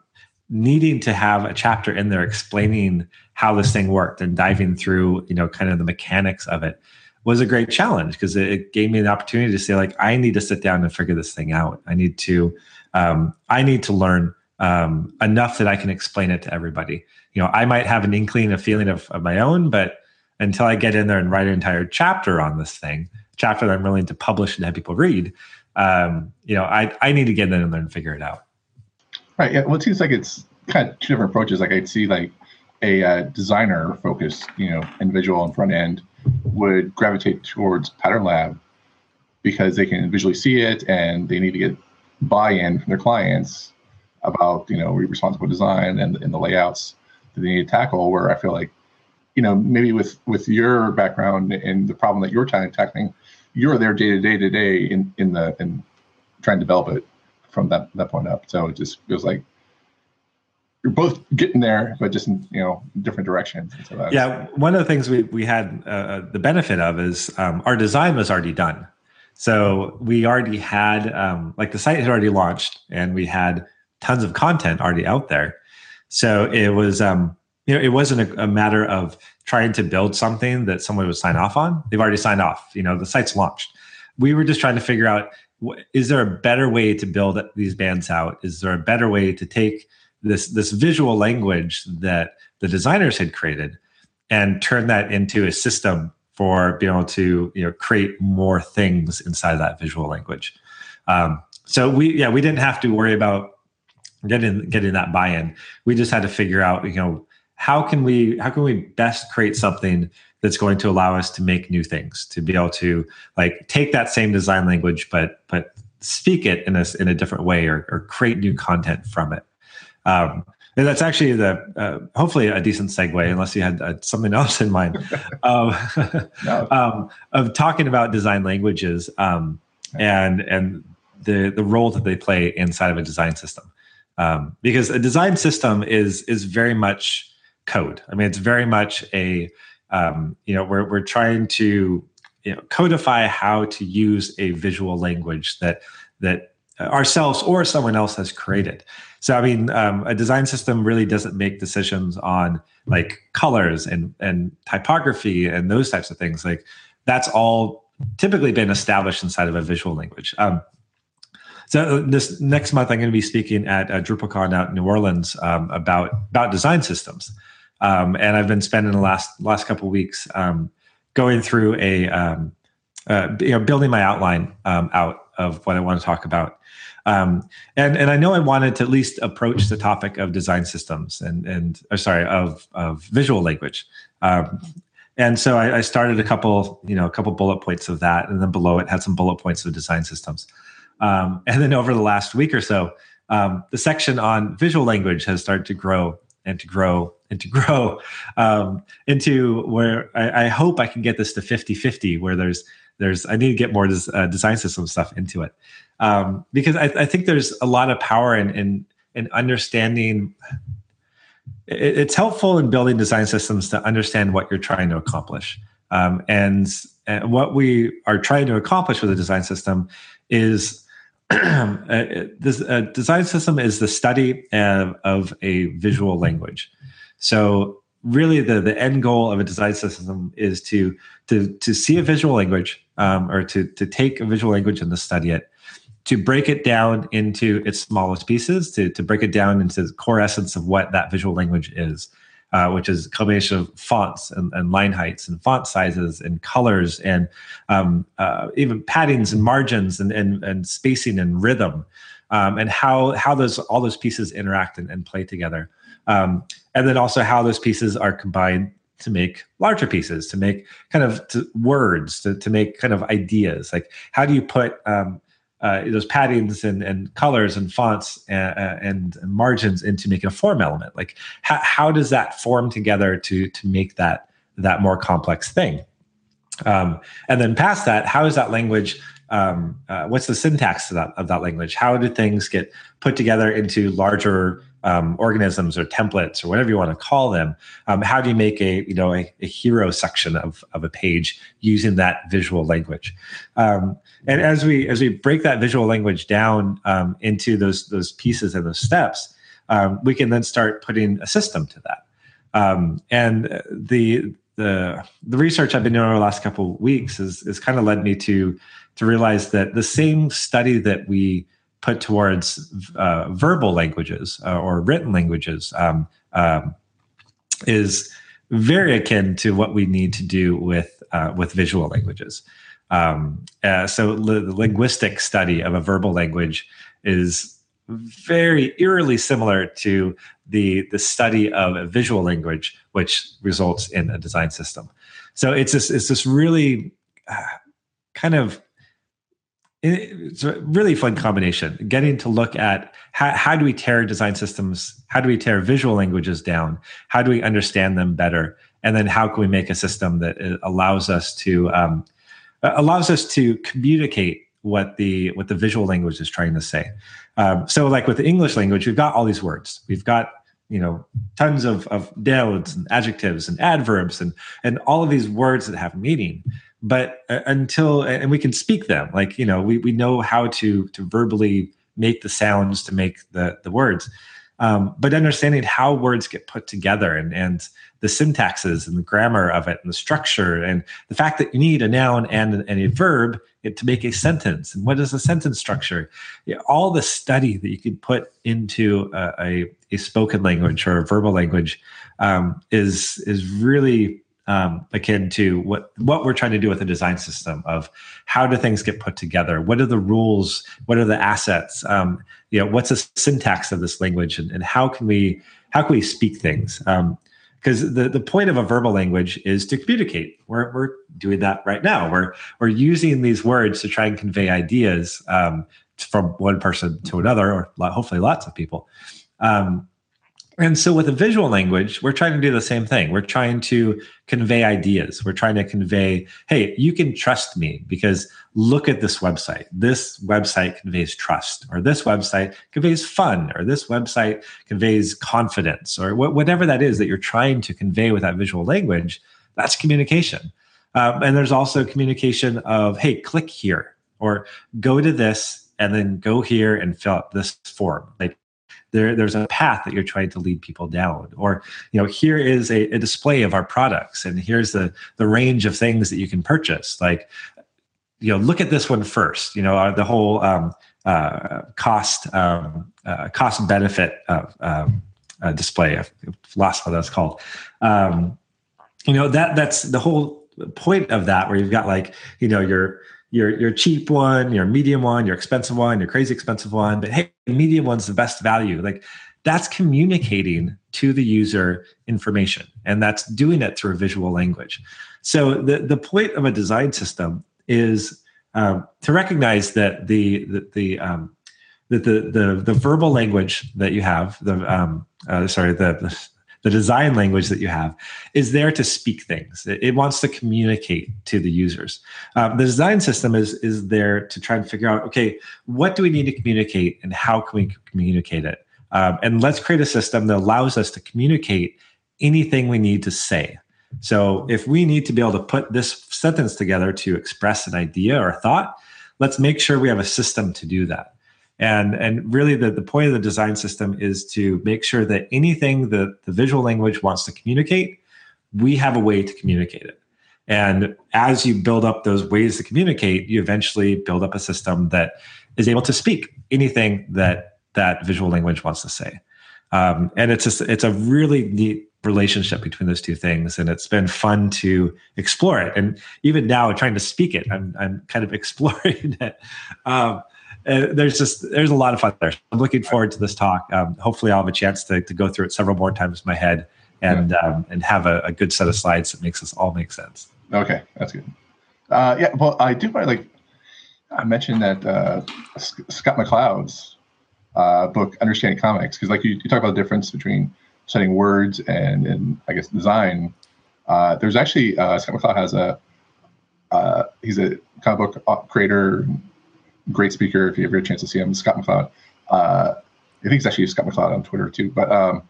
needing to have a chapter in there explaining how this thing worked and diving through you know kind of the mechanics of it was a great challenge because it, it gave me the opportunity to say like i need to sit down and figure this thing out. I need to um, I need to learn um, enough that I can explain it to everybody. You know, I might have an inkling, a feeling of, of my own, but until I get in there and write an entire chapter on this thing, chapter that I'm willing to publish and have people read, um, you know, I, I need to get in there and figure it out. Right. Yeah. Well, it seems like it's kind of two different approaches. Like I'd see like a uh, designer focused, you know, individual and front end would gravitate towards Pattern Lab because they can visually see it and they need to get buy-in from their clients about you know responsible design and, and the layouts that they need to tackle where i feel like you know maybe with with your background and the problem that you're trying to tackling you're there day to day to day in in the in trying to develop it from that that point up so it just feels like you're both getting there, but just in you know different directions. So yeah, one of the things we we had uh, the benefit of is um, our design was already done. So we already had, um, like, the site had already launched, and we had tons of content already out there. So it was, um, you know, it wasn't a, a, matter of trying to build something that someone would sign off on. They've already signed off. You know, the site's launched. We were just trying to figure out: is there a better way to build these bands out? Is there a better way to take this this visual language that the designers had created and turn that into a system for being able to you know create more things inside of that visual language. Um, so we yeah we didn't have to worry about getting getting that buy-in. We just had to figure out you know how can we how can we best create something that's going to allow us to make new things to be able to like take that same design language but but speak it in a in a different way or, or create new content from it. Um, and that's actually the uh, hopefully a decent segue, unless you had uh, something else in mind, um, no. um, of talking about design languages um, and and the the role that they play inside of a design system. Um, because a design system is is very much code. I mean, it's very much a um, you know we're we're trying to you know codify how to use a visual language that that ourselves or someone else has created. So I mean, um, a design system really doesn't make decisions on like colors and and typography and those types of things. Like that's all typically been established inside of a visual language. Um, so uh, this next month, I'm going to be speaking at uh, DrupalCon out in New Orleans um, about about design systems, um, and I've been spending the last last couple weeks um, going through a um, uh, you know building my outline um, out of what I want to talk about. Um, and and I know I wanted to at least approach the topic of design systems and and or sorry of of visual language. Um, and so I, I, started a couple you know a couple bullet points of that, and then below it had some bullet points of design systems. Um, and then over the last week or so, um, the section on visual language has started to grow and to grow and to grow um, into where I, I, hope I can get this to 50 50, where there's there's I need to get more des, uh, design system stuff into it um, because I, I, think there's a lot of power in in, in understanding. It, it's helpful in building design systems to understand what you're trying to accomplish, um, and, and what we are trying to accomplish with a design system is uh, this uh, design system is the study of, of a visual language. So really the the end goal of a design system is to to to see a visual language um, or to to take a visual language and to study it to break it down into its smallest pieces to to break it down into the core essence of what that visual language is uh, which is a combination of fonts and, and, line heights and font sizes and colors and um, uh, even paddings and margins and, and, and spacing and rhythm um, and how how those all those pieces interact and, and play together, um, and then also how those pieces are combined to make larger pieces, to make kind of to words, to, to make kind of ideas. Like how do you put um, uh, those paddings and, and colors and fonts and, and, and, margins into making a form element? Like how, how does that form together to to make that that more complex thing? Um, and then past that, how is that language? Um, uh, what's the syntax of that, of that language? How do things get put together into larger um, organisms or templates or whatever you want to call them? Um, how do you make a you know a, a, hero section of, of a page using that visual language? Um, and as we as we break that visual language down um, into those those pieces and those steps, um, we can then start putting a system to that. and the the the research I've been doing over the last couple of weeks has has kind of led me to to realize that the same study that we put towards uh, verbal languages uh, or written languages um, um, is very akin to what we need to do with uh, with visual languages. Um, uh, so the linguistic study of a verbal language is very eerily similar to the the study of a visual language, which results in a design system. So it's this it's this really uh, kind of it's a really fun combination getting to look at how, how do we tear design systems how do we tear visual languages down how do we understand them better and then how can we make a system that uh, allows us to um, allows us to communicate what the what the visual language is trying to say. Um, so, like with the English language, we've got all these words. We've got you know tons of of nouns and adjectives and adverbs and and all of these words that have meaning. But uh, until and we can speak them, like you know, we we know how to to verbally make the sounds to make the the words. Um, but understanding how words get put together and, and the syntaxes and the grammar of it and the structure and the fact that you need a noun and, and a verb to make a sentence and what is a sentence structure yeah, all the study that you can put into a, a, a spoken language or a verbal language um, is is really um, akin to what what we're trying to do with a design system of how do things get put together? What are the rules? What are the assets? Um, you know what's the syntax of this language and, and how can we how can we speak things? Because um, the, the point of a verbal language is to communicate. We're, we're doing that right now. We're we're using these words to try and convey ideas um, from one person to another or hopefully lots of people. Um, and so with a visual language, we're trying to do the same thing. We're trying to convey ideas. We're trying to convey, hey, you can trust me because look at this website. This website conveys trust, or this website conveys fun, or this website conveys confidence, or wh- whatever that is that you're trying to convey with that visual language. That's communication. Um, and there's also communication of, hey, click here, or go to this and then go here and fill out this form. Like there, there's a path that you're trying to lead people down. Or you know here is a, a, display of our products and here's the the range of things that you can purchase. Like you know look at this one first. You know uh, the whole um, uh, cost um, uh, cost benefit um, uh, display i've lost what that's called. Um, you know that that's the whole point of that where you've got like you know your your your cheap one, your medium one, your expensive one, your crazy expensive one. But hey, the medium one's the best value. Like that's communicating to the user information, and that's doing it through visual language. So the the point of a design system is um, to recognize that the the, the um, that the, the the verbal language that you have the um, uh, sorry the, the design language that you have is there to speak things. It, it wants to communicate to the users. Um, the design system is is there to try and figure out, okay, what do we need to communicate and how can we communicate it? Um, and let's create a system that allows us to communicate anything we need to say. So if we need to be able to put this sentence together to express an idea or a thought, let's make sure we have a system to do that. And, and really, the, the point of the design system is to make sure that anything that the visual language wants to communicate, we have a way to communicate it. And as you build up those ways to communicate, you eventually build up a system that is able to speak anything that that visual language wants to say. Um, and it's it's a really neat relationship between those two things, and it's been fun to explore it. And even now, trying to speak it, I'm I'm kind of exploring it. Um, uh, there's just there's a lot of fun there. I'm looking forward to this talk. Um, hopefully, I'll have a chance to, to go through it several more times in my head and yeah. um, and have a, a, good set of slides that makes us all make sense. Okay, that's good. Uh, yeah, well, I do want like I mentioned that uh, Scott McCloud's uh, book, Understanding Comics, because like you, you talk about the difference between studying words and and I guess design. Uh, there's actually uh, Scott McCloud has a uh, he's a comic book creator, great speaker. If you ever get a chance to see him, Scott McCloud. Uh, I think he's actually Scott McCloud on Twitter too. But um,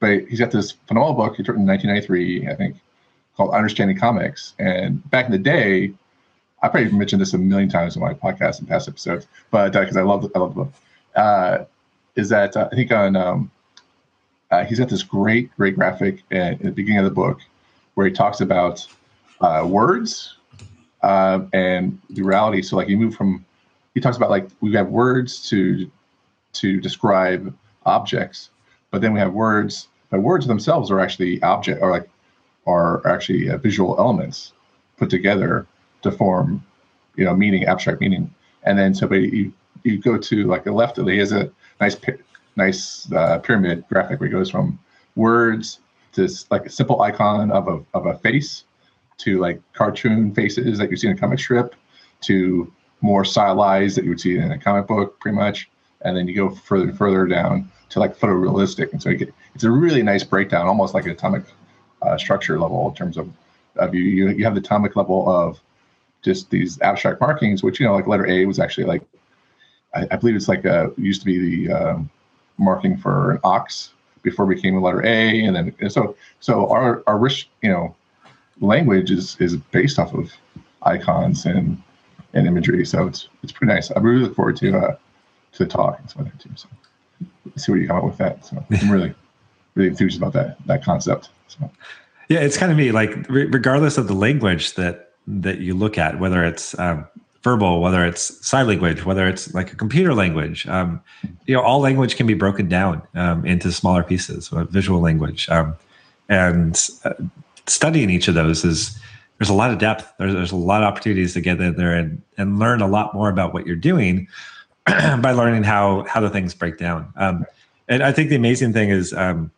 but he's got this phenomenal book he wrote in 1993, I think, called Understanding Comics. And back in the day, I probably mentioned this a million times in my podcast and past episodes, but because uh, I love I love the book, uh, is that uh, I think on um, uh, he's got this great great graphic at, the beginning of the book where he talks about uh, words uh, and the reality. So like you move from he talks about like we have words to to describe objects, but then we have words. But words themselves are actually object or like are actually visual elements put together to form, you know, meaning, abstract meaning. And then so you you go to like the left, of he has a nice nice uh, pyramid graphic where it goes from words to like a simple icon of a of a face to like cartoon faces that you see in a comic strip to more stylized that you would see in a comic book, pretty much. And then you go further further down to like photorealistic, and so get it's a really nice breakdown, almost like an atomic uh, structure level in terms of of you. You you have the atomic level of just these abstract markings, which you know, like letter A was actually like, I, I believe it's like a used to be the um, marking for an ox before it became a letter A, and then and so so our our rich you know language is is based off of icons and and imagery. So it's it's pretty nice. I really look forward to uh, to the talk and of too. So see what you come up with that. So I'm really really enthused about that that concept. So. Yeah, it's kind of me. Like, regardless of the language that that you look at, whether it's um, verbal, whether it's sign language, whether it's like a computer language. Um, you know, all language can be broken down um, into smaller pieces, uh, visual language, um, and uh, studying each of those is there's a lot of depth. There's, there's a lot of opportunities to get in there and and learn a lot more about what you're doing by learning how how the things break down. Um, and I think the amazing thing is um,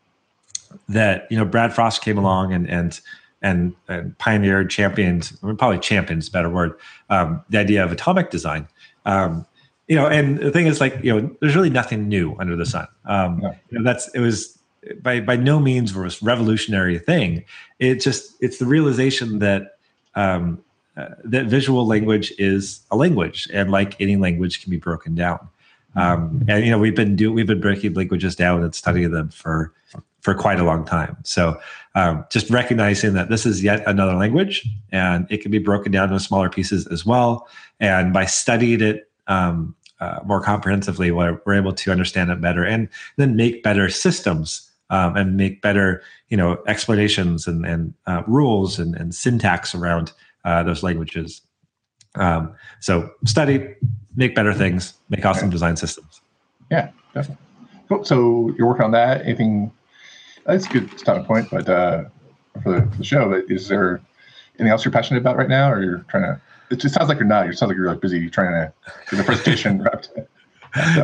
that you know Brad Frost came along and and and, and pioneered, championed, probably a better word, um, the idea of atomic design. Um, you know, and the thing is, like, you know, there's really nothing new under the sun. Um, yeah. You know, that's it was by by no means was revolutionary thing. It just it's the realization that um, uh, that visual language is a language, and like any language, can be broken down. Um, and you know, we've been do we've been breaking languages down and studying them for for quite a long time. So um, just recognizing that this is yet another language and it can be broken down into smaller pieces as well. And by studying it um, uh, more comprehensively, we're, we're, able to understand it better and then make better systems um, and make better, you know, explanations and, and uh, rules and, and, syntax around uh, those languages. Um, so study, make better things, make awesome design systems. Yeah, definitely. Cool. So you're working on that. Anything that's good a good starting point. But uh, for, the, for the show, but is there anything else you're passionate about right now, or you're trying to? It just sounds like you're not. You sounds like you're like busy trying to get the presentation wrapped.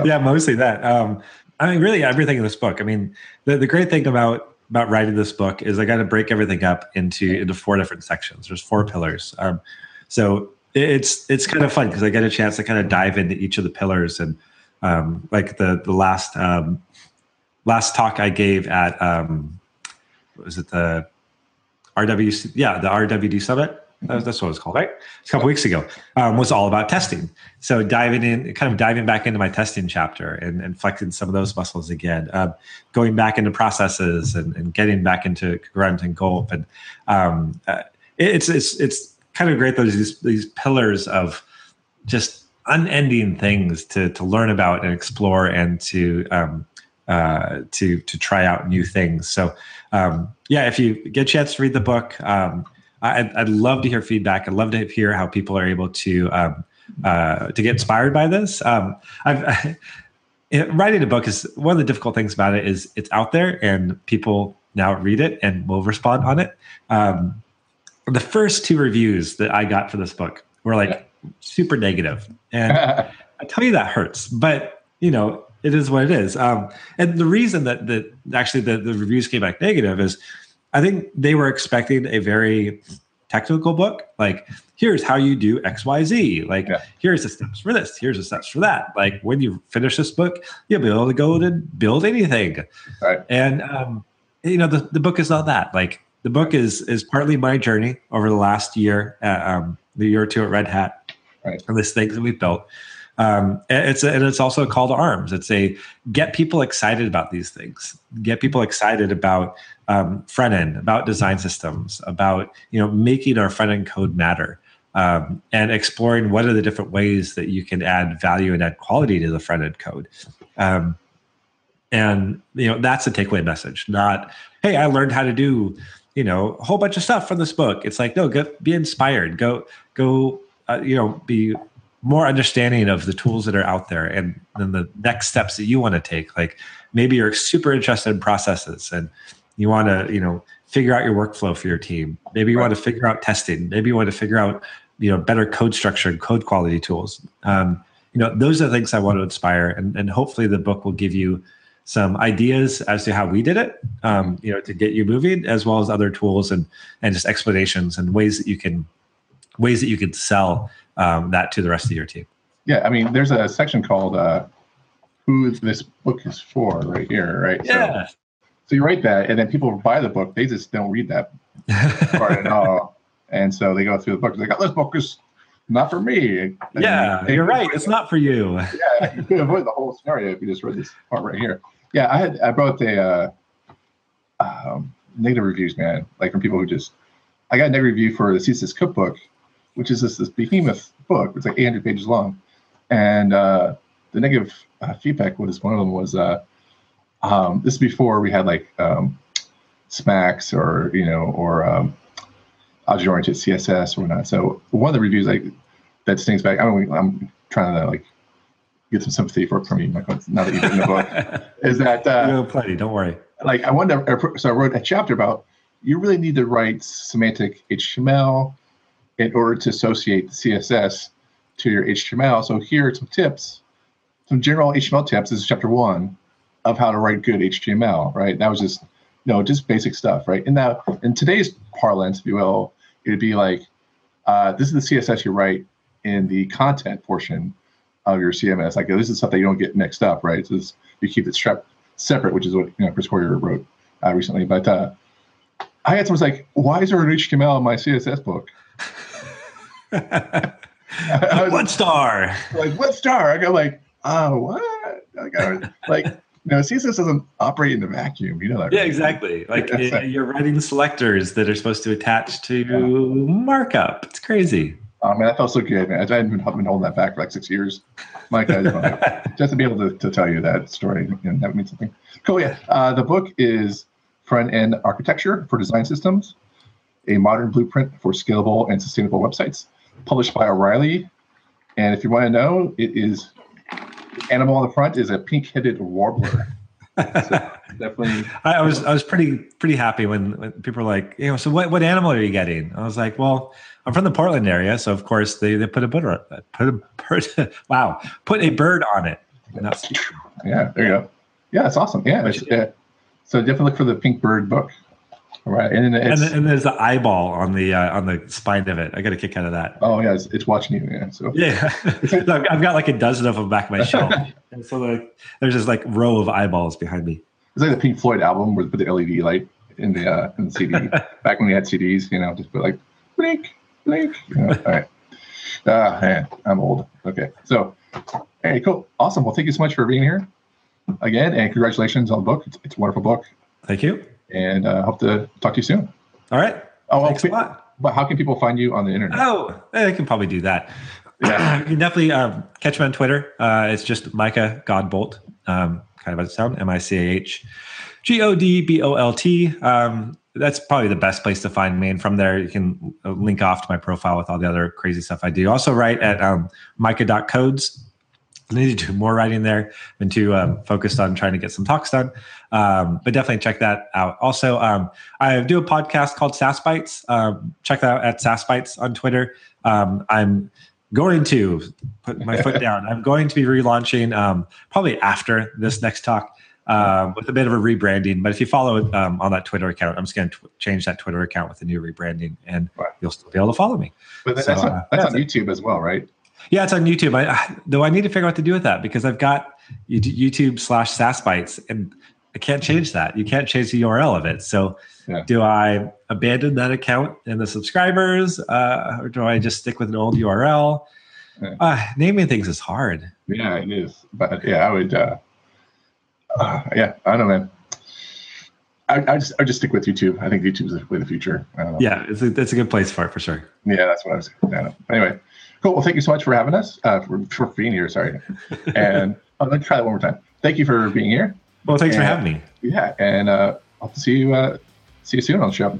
yeah, mostly that. Um, I mean, really everything in this book. I mean, the, the great thing about about writing this book is I got to break everything up into into four different sections. There's four pillars. Um, so it's it's kind of fun because I get a chance to kind of dive into each of the pillars and um, like the the last um, last talk I gave at um, was it the RWC? Yeah, the RWD Summit. That's what it was called, right? A couple weeks ago um, was all about testing. So diving in, kind of diving back into my testing chapter and, and flexing some of those muscles again, um, going back into processes and, and, getting back into grunt and gulp, and um, uh, it's it's it's kind of great. Those these, these pillars of just unending things to to learn about and explore and to um, uh, to to try out new things. So um, yeah, if you get a chance to read the book, um, I'd, I'd, love to hear feedback. I'd love to hear how people are able to um, uh, to get inspired by this. Um, I've I, writing a book is one of the difficult things about it is it's out there and people now read it and will respond on it. Um, the first two reviews that I got for this book were like super negative, and I tell you that hurts, but you know, it is what it is. Um, and the reason that that actually the, the reviews came back negative is I think they were expecting a very technical book. Like, here's how you do XYZ. Like, yeah. here's the steps for this, here's the steps for that. Like, when you finish this book, you'll be able to go and build anything. Right. And um, you know, the, the book is not that. Like the book is is partly my journey over the last year, at, um, the year or two at Red Hat, right. and this things that we've built. Um, it's a, and it's also a call to arms. It's a get people excited about these things. Get people excited about um, front end, about design systems, about you know making our front end code matter, um, and exploring what are the different ways that you can add value and add quality to the front end code. Um, and you know that's a takeaway message, not hey, I learned how to do you know a whole bunch of stuff from this book. It's like no, go be inspired. Go go uh, you know be more understanding of the tools that are out there and then the next steps that you want to take. Like maybe you're super interested in processes and you want to you know figure out your workflow for your team. Maybe you right. want to figure out testing. Maybe you want to figure out you know better code structure and code quality tools. Um, you know those are things i want to inspire and, and hopefully the book will give you some ideas as to how we did it um, you know to get you moving as well as other tools and and just explanations and ways that you can ways that you can sell um, that to the rest of your team. Yeah, I mean, there's a section called uh, "Who This Book Is For" right here, right? Yeah. So, so you write that, and then people buy the book. They just don't read that part at all, and so they go through the book. They go, "This book is not for me." And yeah, you're right. It's not for you. yeah, you could avoid the whole scenario if you just read this part right here. Yeah, I had I brought the uh, um, negative reviews, man, like from people who just. I got a negative review for the CSS cookbook which is this, this behemoth book. It's like 800 pages long. And uh, the negative uh, feedback was one of them was uh, um, this is before we had like um, SMACSS or, you know, or um, object oriented CSS or whatnot. So one of the reviews like that stings back, I mean, I'm trying to like get some sympathy for from you, Michael, now that you've written the book, is that. Uh, no, plenty, don't worry. Like I wanted to, so I wrote a chapter about you really need to write semantic HTML in order to associate the CSS to your HTML. So here are some tips, some general HTML tips. This is chapter one of how to write good HTML, right? That was just, you know, just basic stuff, right? And now in today's parlance, if you will, it'd be like, uh, this is the CSS you write in the content portion of your CMS. Like this is stuff that you don't get mixed up, right? So you keep it separate, which is what you know Chris Coyier wrote uh, recently. But uh, I had someone like, why is there an HTML in my CSS book? what star? Like what star? I go like, oh what? I go like no, CSS doesn't operate in a vacuum. You know that. Yeah, right? exactly. Like it, you're writing selectors that are supposed to attach to yeah. markup. It's crazy. Oh man, that felt so good, man. I hadn't been, been holding that back for like six years. Mike, just to be able to, to tell you that story, you know, that means something. Cool. Yeah. Uh, the book is Front End Architecture for Design Systems, a modern blueprint for scalable and sustainable websites published by O'Reilly. And if you want to know, it is animal on the front is a pink-headed warbler. so definitely. I was I was pretty pretty happy when, when people were like, you know, so what, what animal are you getting? I was like, well, I'm from the Portland area, so of course they, they put a bird put a bird wow put a bird on it. yeah, there you go. Yeah, it's awesome. Yeah, it's, yeah. So definitely look for the pink bird book. Right, and and, and, there's the eyeball on the uh, on the spine of it. I got a kick out of that. Oh yeah, it's, it's watching you. Yeah, so yeah, I've got like a dozen of them back of my shelf, and so like there's this like row of eyeballs behind me. It's like the Pink Floyd album where they put the LED light in the uh, in the CD. back when we had CDs, you know, just put like blink, blink. You know, all right. Ah, man, I'm old. Okay, so hey, cool, awesome. Well, thank you so much for being here again, and congratulations on the book. It's, it's a wonderful book. Thank you and uh, hope to talk to you soon. All right. Oh, Thanks a lot. But how can people find you on the internet? Oh, they can probably do that. Yeah. you can definitely um, catch me on Twitter. Uh, it's just Micah Godbolt, um, kind of as it sound, M I C A H G O D B O L T. Um, that's probably the best place to find me. And from there, you can uh, link off to my profile with all the other crazy stuff I do. Also, write at um, micah.codes I need to do more writing there. I've Been too um, focused on trying to get some talks done. Um, but definitely check that out. Also, um, I do a podcast called Sass Bites. Um, check that out at Sass Bites on Twitter. Um, I'm going to put my foot down. I'm going to be relaunching um, probably after this next talk um, with a bit of a rebranding. But if you follow um, on that Twitter account, I'm just going to tw- change that Twitter account with a new rebranding, and right. you'll still be able to follow me. But that's, so, on, that's uh, on YouTube as well, right? Yeah, it's on YouTube. I, though I need to figure out what to do with that because I've got YouTube slash Sass Bites, and I can't change that. You can't change the URL of it. So, yeah. do I abandon that account and the subscribers, uh, or do I just stick with an old URL? Yeah. Uh, naming things is hard. Yeah, it is. But yeah, I would. Uh, uh, yeah, I don't know, man. I, I just I just stick with YouTube. I think YouTube's the way the future. Yeah, it's a, it's a good place for it for sure. Yeah, that's what I was. Yeah, anyway, cool. Well, thank you so much for having us. Uh, for, for being here. Sorry, and oh, let me try that one more time. Thank you for being here. Well, thanks and, for having me. Yeah, and uh, I'll see you uh, see you soon on the show.